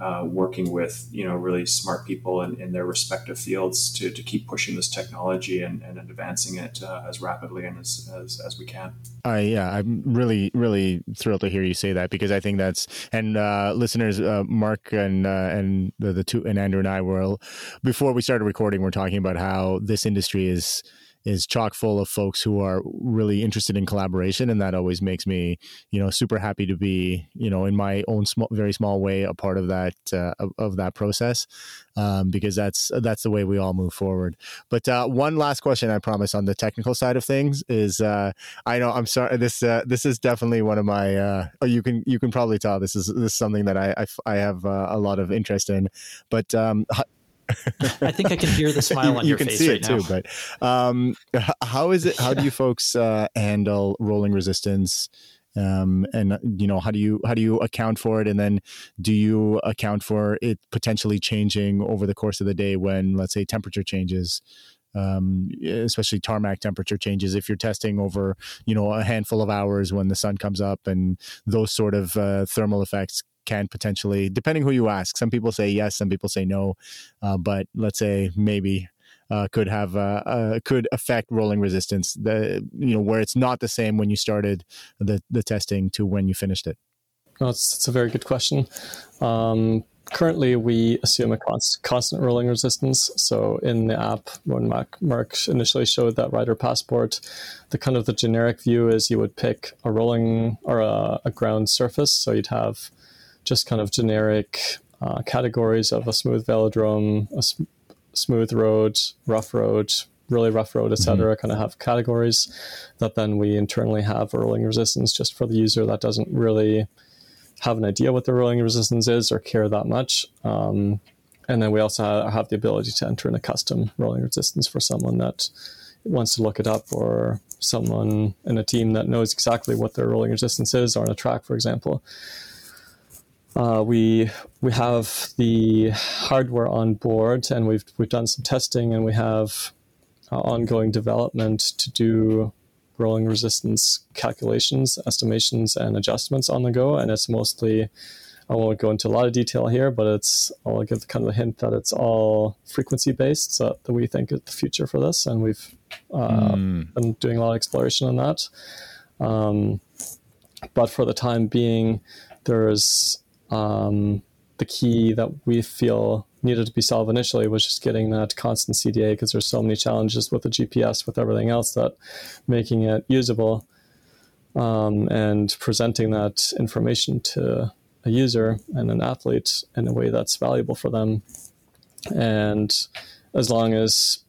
Speaker 3: uh, working with you know really smart people in, in, their respective fields to, to keep pushing this technology and, and advancing it uh, as rapidly and as, as, as we can.
Speaker 2: I yeah, I'm really really thrilled to hear you say that because I think that's and uh, listeners, uh, Mark and uh, and the, the two and Andrew and I were before we started recording, we're talking about how this industry is is chock full of folks who are really interested in collaboration and that always makes me you know super happy to be you know in my own small very small way a part of that uh, of, that process um, because that's that's the way we all move forward. But uh, one last question i promise on the technical side of things is uh, i know i'm sorry this uh, this is definitely one of my uh, oh, you can you can probably tell this is this is something that i i, I have uh, a lot of interest in. But um,
Speaker 1: I think I can hear the smile on
Speaker 2: you
Speaker 1: your
Speaker 2: face.
Speaker 1: You
Speaker 2: can see
Speaker 1: right
Speaker 2: it now. too, but um, how is it? How do you folks uh, handle rolling resistance? Um, and you know how do you how do you account for it and then do you account for it potentially changing over the course of the day when let's say temperature changes um, especially tarmac temperature changes if you're testing over you know a handful of hours when the sun comes up and those sort of uh, thermal effects can potentially, depending who you ask. Some people say yes, some people say no, uh, but let's say maybe uh, could have uh, uh, could affect rolling resistance. The you know where it's not the same when you started the the testing to when you finished it.
Speaker 4: Well, it's, it's a very good question. Um, currently, we assume a const, constant rolling resistance. So in the app, when Mark, Mark initially showed that rider passport, the kind of the generic view is you would pick a rolling or a, a ground surface. So you'd have just kind of generic uh, categories of a smooth velodrome, a sm- smooth road, rough road, really rough road, etc. Mm-hmm. Kind of have categories that then we internally have rolling resistance just for the user that doesn't really have an idea what the rolling resistance is or care that much. Um, and then we also have the ability to enter in a custom rolling resistance for someone that wants to look it up or someone in a team that knows exactly what their rolling resistance is or on a track, for example. Uh, we we have the hardware on board, and we've we've done some testing, and we have uh, ongoing development to do rolling resistance calculations, estimations, and adjustments on the go. And it's mostly I won't go into a lot of detail here, but it's I'll give kind of a hint that it's all frequency based, so that we think is the future for this, and we've uh, mm. been doing a lot of exploration on that. Um, but for the time being, there's um, the key that we feel needed to be solved initially was just getting that constant CDA because there's so many challenges with the GPS, with everything else, that making it usable um, and presenting that information to a user and an athlete in a way that's valuable for them. And as long as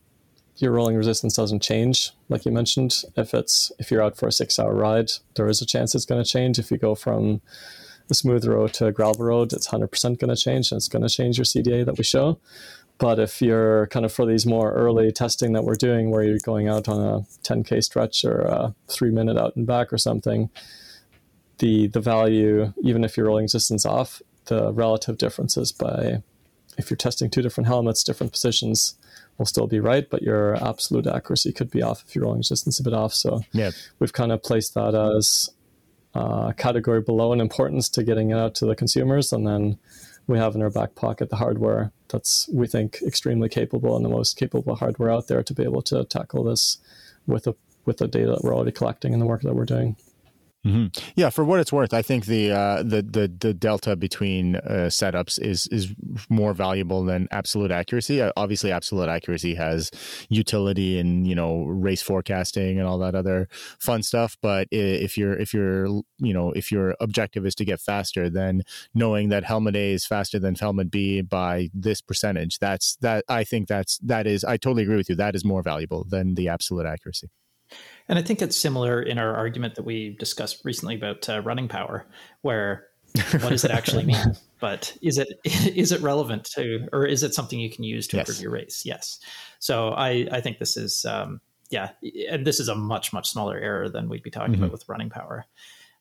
Speaker 4: your rolling resistance doesn't change, like you mentioned, if it's if you're out for a six hour ride, there is a chance it's going to change. If you go from a smooth road to a gravel road, it's 100% going to change and it's going to change your CDA that we show. But if you're kind of for these more early testing that we're doing, where you're going out on a 10K stretch or a three minute out and back or something, the, the value, even if you're rolling resistance off, the relative differences by if you're testing two different helmets, different positions, will still be right, but your absolute accuracy could be off if you're rolling resistance a bit off. So yeah. we've kind of placed that as uh, category below in importance to getting it out to the consumers. And then we have in our back pocket the hardware that's, we think, extremely capable and the most capable hardware out there to be able to tackle this with the, with the data that we're already collecting and the work that we're doing.
Speaker 2: Mm-hmm. Yeah, for what it's worth, I think the uh, the the the delta between uh, setups is is more valuable than absolute accuracy. Uh, obviously, absolute accuracy has utility in you know race forecasting and all that other fun stuff. But if you're if you're you know if your objective is to get faster, then knowing that helmet A is faster than helmet B by this percentage, that's that I think that's that is I totally agree with you. That is more valuable than the absolute accuracy.
Speaker 1: And I think it's similar in our argument that we discussed recently about uh, running power, where what does it actually mean? But is it is it relevant to, or is it something you can use to yes. improve your race? Yes. So I I think this is um, yeah, and this is a much much smaller error than we'd be talking mm-hmm. about with running power.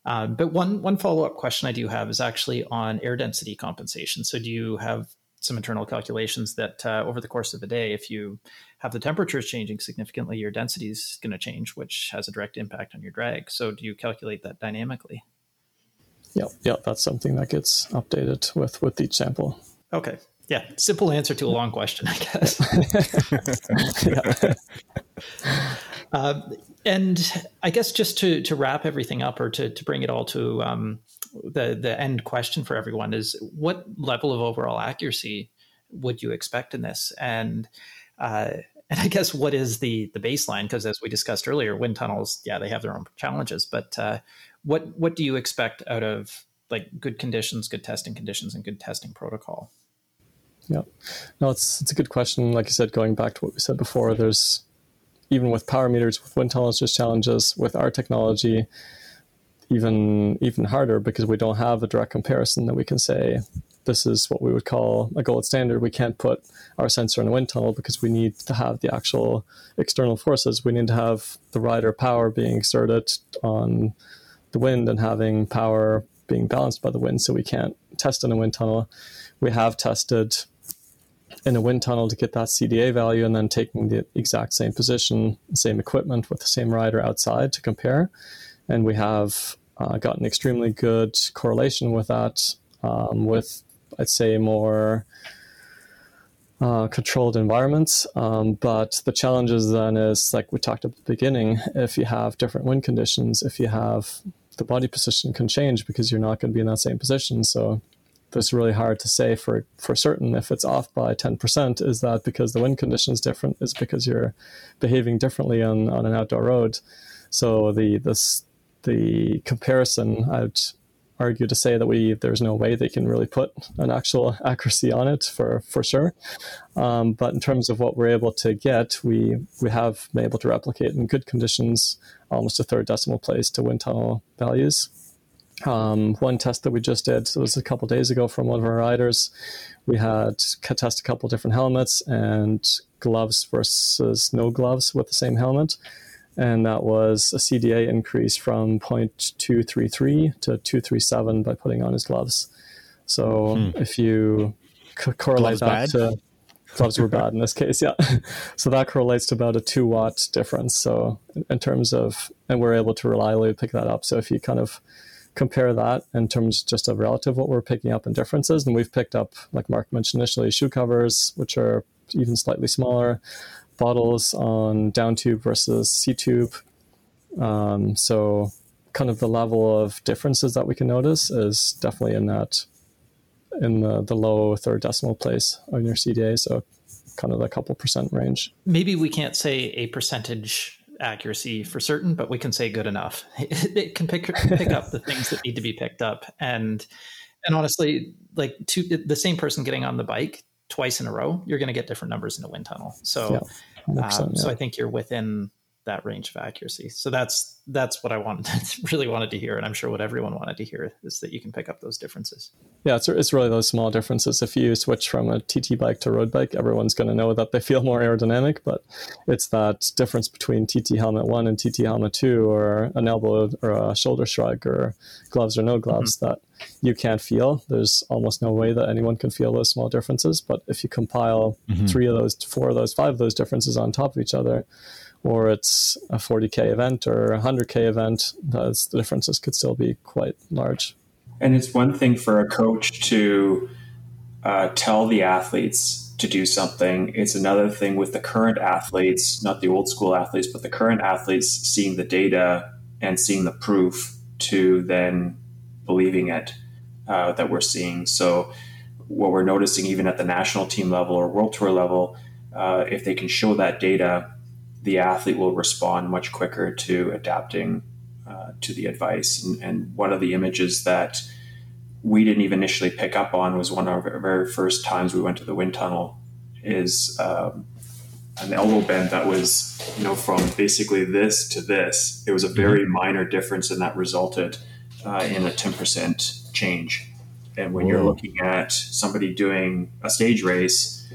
Speaker 1: Um, but one one follow up question I do have is actually on air density compensation. So do you have some internal calculations that uh, over the course of a day, if you have the temperatures changing significantly, your density is going to change, which has a direct impact on your drag. So, do you calculate that dynamically?
Speaker 4: Yeah, yeah, that's something that gets updated with with each sample.
Speaker 1: Okay, yeah, simple answer to a long question, I guess. yeah. Uh, and I guess just to to wrap everything up, or to to bring it all to um, the the end question for everyone is what level of overall accuracy would you expect in this and uh, and I guess what is the the baseline? Because as we discussed earlier, wind tunnels, yeah, they have their own challenges. But uh, what what do you expect out of like good conditions, good testing conditions, and good testing protocol?
Speaker 4: Yeah, no, it's it's a good question. Like I said, going back to what we said before, there's even with power meters, with wind tunnels, there's challenges with our technology even even harder because we don't have a direct comparison that we can say this is what we would call a gold standard. We can't put our sensor in a wind tunnel because we need to have the actual external forces. We need to have the rider power being exerted on the wind and having power being balanced by the wind. So we can't test in a wind tunnel. We have tested in a wind tunnel to get that CDA value and then taking the exact same position, same equipment with the same rider outside to compare. And we have uh, got an extremely good correlation with that, um, with I'd say more uh, controlled environments. Um, but the challenges then is like we talked at the beginning. If you have different wind conditions, if you have the body position can change because you're not going to be in that same position. So it's really hard to say for for certain if it's off by 10% is that because the wind condition is different is because you're behaving differently on, on an outdoor road so the this the comparison, I'd argue to say that we there's no way they can really put an actual accuracy on it for for sure. Um, but in terms of what we're able to get, we we have been able to replicate in good conditions almost a third decimal place to wind tunnel values. Um, one test that we just did so it was a couple days ago from one of our riders. We had test a couple different helmets and gloves versus no gloves with the same helmet and that was a CDA increase from 0.233 to 237 by putting on his gloves. So hmm. if you c- correlate gloves that bad? to gloves were bad in this case, yeah. so that correlates to about a two watt difference. So in terms of, and we're able to reliably pick that up. So if you kind of compare that in terms just of relative what we're picking up in differences, and we've picked up, like Mark mentioned initially, shoe covers, which are even slightly smaller bottles on down tube versus seat tube. Um, so kind of the level of differences that we can notice is definitely in that in the, the low third decimal place on your CDA. So kind of a couple percent range.
Speaker 1: Maybe we can't say a percentage accuracy for certain, but we can say good enough. It can pick pick up the things that need to be picked up, and and honestly, like two, the same person getting on the bike twice in a row, you're going to get different numbers in a wind tunnel. So, yeah, um, so I think you're within that range of accuracy. So that's that's what I wanted really wanted to hear, and I'm sure what everyone wanted to hear is that you can pick up those differences.
Speaker 4: Yeah, it's it's really those small differences. If you switch from a TT bike to road bike, everyone's going to know that they feel more aerodynamic, but it's that difference between TT helmet one and TT helmet two, or an elbow or a shoulder shrug, or gloves or no gloves mm-hmm. that you can't feel. There's almost no way that anyone can feel those small differences. But if you compile mm-hmm. three of those, four of those, five of those differences on top of each other or it's a 40k event or a 100k event, the differences could still be quite large.
Speaker 3: And it's one thing for a coach to uh, tell the athletes to do something. It's another thing with the current athletes, not the old school athletes, but the current athletes seeing the data and seeing the proof to then believing it uh, that we're seeing. So, what we're noticing, even at the national team level or world tour level, uh, if they can show that data the athlete will respond much quicker to adapting uh, to the advice. And, and, one of the images that we didn't even initially pick up on was one of our very first times we went to the wind tunnel is um, an elbow bend that was, you know, from basically this to this. It was a mm-hmm. very minor difference, and that resulted uh, in a 10% change. And when Whoa. you're looking at somebody doing a stage race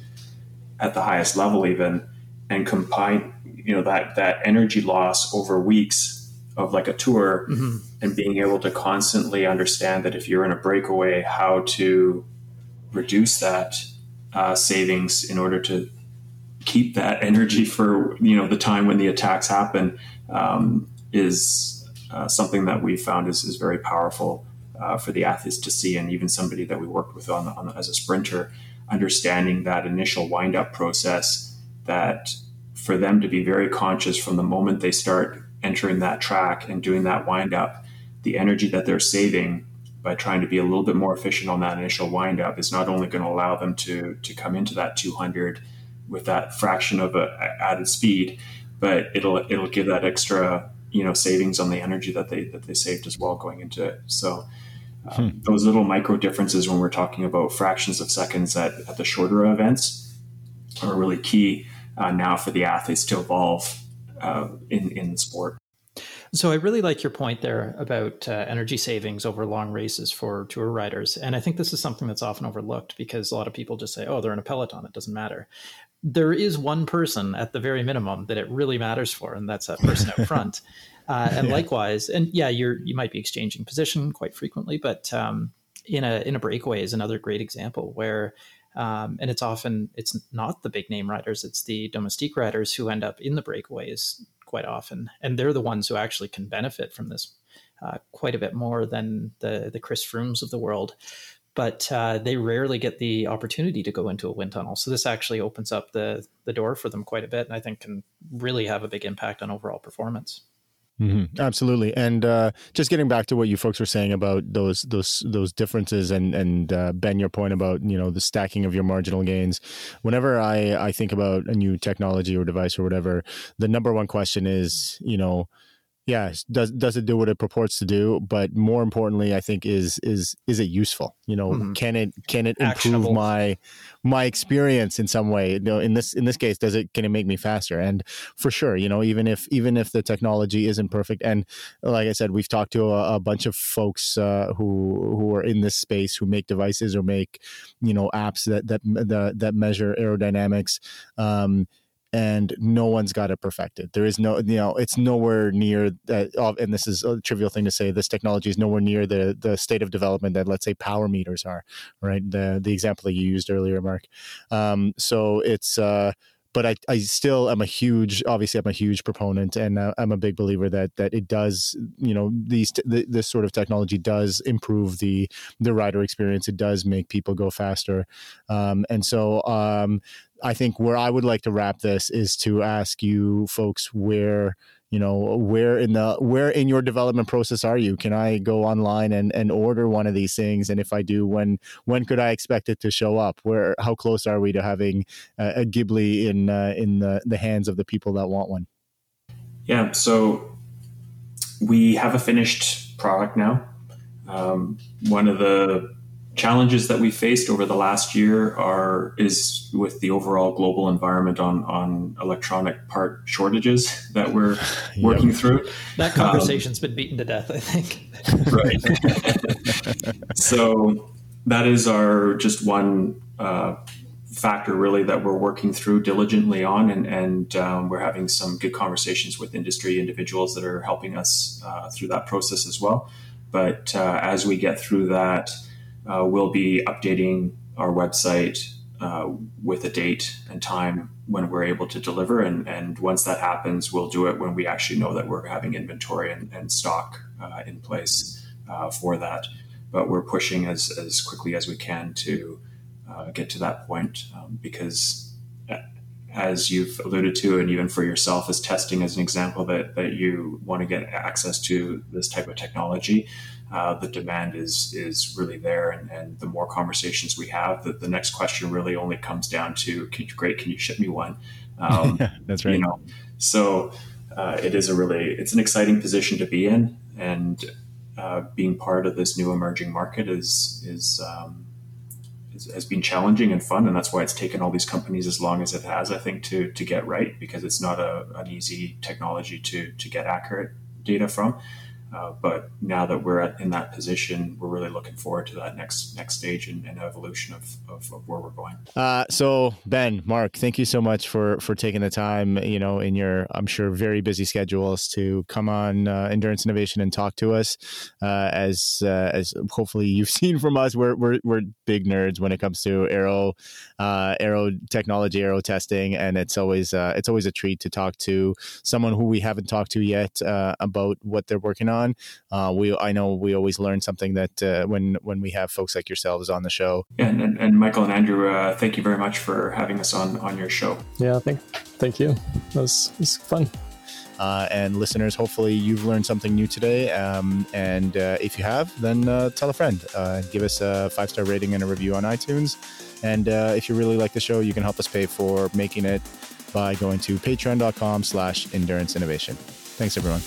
Speaker 3: at the highest level, even and combine you know that that energy loss over weeks of like a tour mm-hmm. and being able to constantly understand that if you're in a breakaway how to reduce that uh, savings in order to keep that energy for you know the time when the attacks happen um, is uh, something that we found is, is very powerful uh, for the athletes to see and even somebody that we worked with on, on as a sprinter understanding that initial wind up process that for them to be very conscious from the moment they start entering that track and doing that wind up, the energy that they're saving by trying to be a little bit more efficient on that initial wind up is not only going to allow them to to come into that 200 with that fraction of a, added speed, but it'll it'll give that extra you know savings on the energy that they that they saved as well going into it. So. Um, hmm. Those little micro differences when we're talking about fractions of seconds at, at the shorter events are really key uh, now for the athletes to evolve uh, in in the sport.
Speaker 1: So I really like your point there about uh, energy savings over long races for tour riders, and I think this is something that's often overlooked because a lot of people just say, "Oh, they're in a peloton; it doesn't matter." There is one person at the very minimum that it really matters for, and that's that person up front. Uh, and yeah. likewise, and yeah, you're you might be exchanging position quite frequently, but um, in a in a breakaway is another great example where um, and it's often it's not the big name riders; it's the domestique riders who end up in the breakaways quite often, and they're the ones who actually can benefit from this uh, quite a bit more than the the Chris Froomes of the world. But uh, they rarely get the opportunity to go into a wind tunnel, so this actually opens up the the door for them quite a bit, and I think can really have a big impact on overall performance.
Speaker 2: Mm-hmm. Absolutely, and uh, just getting back to what you folks were saying about those those those differences, and and uh, Ben, your point about you know the stacking of your marginal gains. Whenever I I think about a new technology or device or whatever, the number one question is you know yeah does does it do what it purports to do but more importantly i think is is is it useful you know mm-hmm. can it can it improve Actionable. my my experience in some way you know in this in this case does it can it make me faster and for sure you know even if even if the technology isn't perfect and like i said we've talked to a, a bunch of folks uh, who who are in this space who make devices or make you know apps that that that, that measure aerodynamics um and no one's got it perfected. There is no, you know, it's nowhere near that. And this is a trivial thing to say. This technology is nowhere near the the state of development that, let's say, power meters are. Right, the the example that you used earlier, Mark. Um, so it's. Uh, but I, I still am a huge obviously I'm a huge proponent and uh, I'm a big believer that that it does you know these the, this sort of technology does improve the the rider experience it does make people go faster um, and so um, I think where I would like to wrap this is to ask you folks where you know where in the where in your development process are you? Can i go online and and order one of these things? And if i do when when could i expect it to show up? Where how close are we to having a, a ghibli in uh, in the, the hands of the people that want one?
Speaker 3: Yeah so we have a finished product now. Um, one of the challenges that we faced over the last year are is with the overall global environment on on electronic part shortages that we're yep. working through.
Speaker 1: That conversation's um, been beaten to death, I think.
Speaker 3: right. so that is our just one uh, factor really that we're working through diligently on and, and um, we're having some good conversations with industry individuals that are helping us uh, through that process as well but uh, as we get through that uh, we'll be updating our website uh, with a date and time when we're able to deliver. And, and once that happens, we'll do it when we actually know that we're having inventory and, and stock uh, in place uh, for that. But we're pushing as, as quickly as we can to uh, get to that point um, because uh, as you've alluded to, and even for yourself as testing as an example that, that you want to get access to this type of technology, uh, the demand is is really there, and, and the more conversations we have, the, the next question really only comes down to, can you, "Great, can you ship me one?"
Speaker 2: Um, That's right.
Speaker 3: You know, so uh, it is a really it's an exciting position to be in, and uh, being part of this new emerging market is is, um, is has been challenging and fun, and that's why it's taken all these companies as long as it has, I think, to to get right because it's not a, an easy technology to to get accurate data from. Uh, but now that we're at, in that position, we're really looking forward to that next next stage and, and evolution of, of, of, where we're going.
Speaker 2: Uh, so Ben, Mark, thank you so much for for taking the time, you know, in your I'm sure very busy schedules to come on uh, Endurance Innovation and talk to us. Uh, as uh, as hopefully you've seen from us, we're we're, we're big nerds when it comes to aero aero technology, aero testing, and it's always it's always a treat to talk to someone who we haven't talked to yet about what they're working on on. Uh, we I know we always learn something that uh, when when we have folks like yourselves on the show.
Speaker 3: Yeah, and, and Michael and Andrew, uh, thank you very much for having us on on your show.
Speaker 4: Yeah, thank thank you. It was, it was fun.
Speaker 2: Uh, and listeners, hopefully you've learned something new today. Um, and uh, if you have, then uh, tell a friend. Uh, give us a five star rating and a review on iTunes. And uh, if you really like the show, you can help us pay for making it by going to patreon.com slash endurance innovation. Thanks, everyone.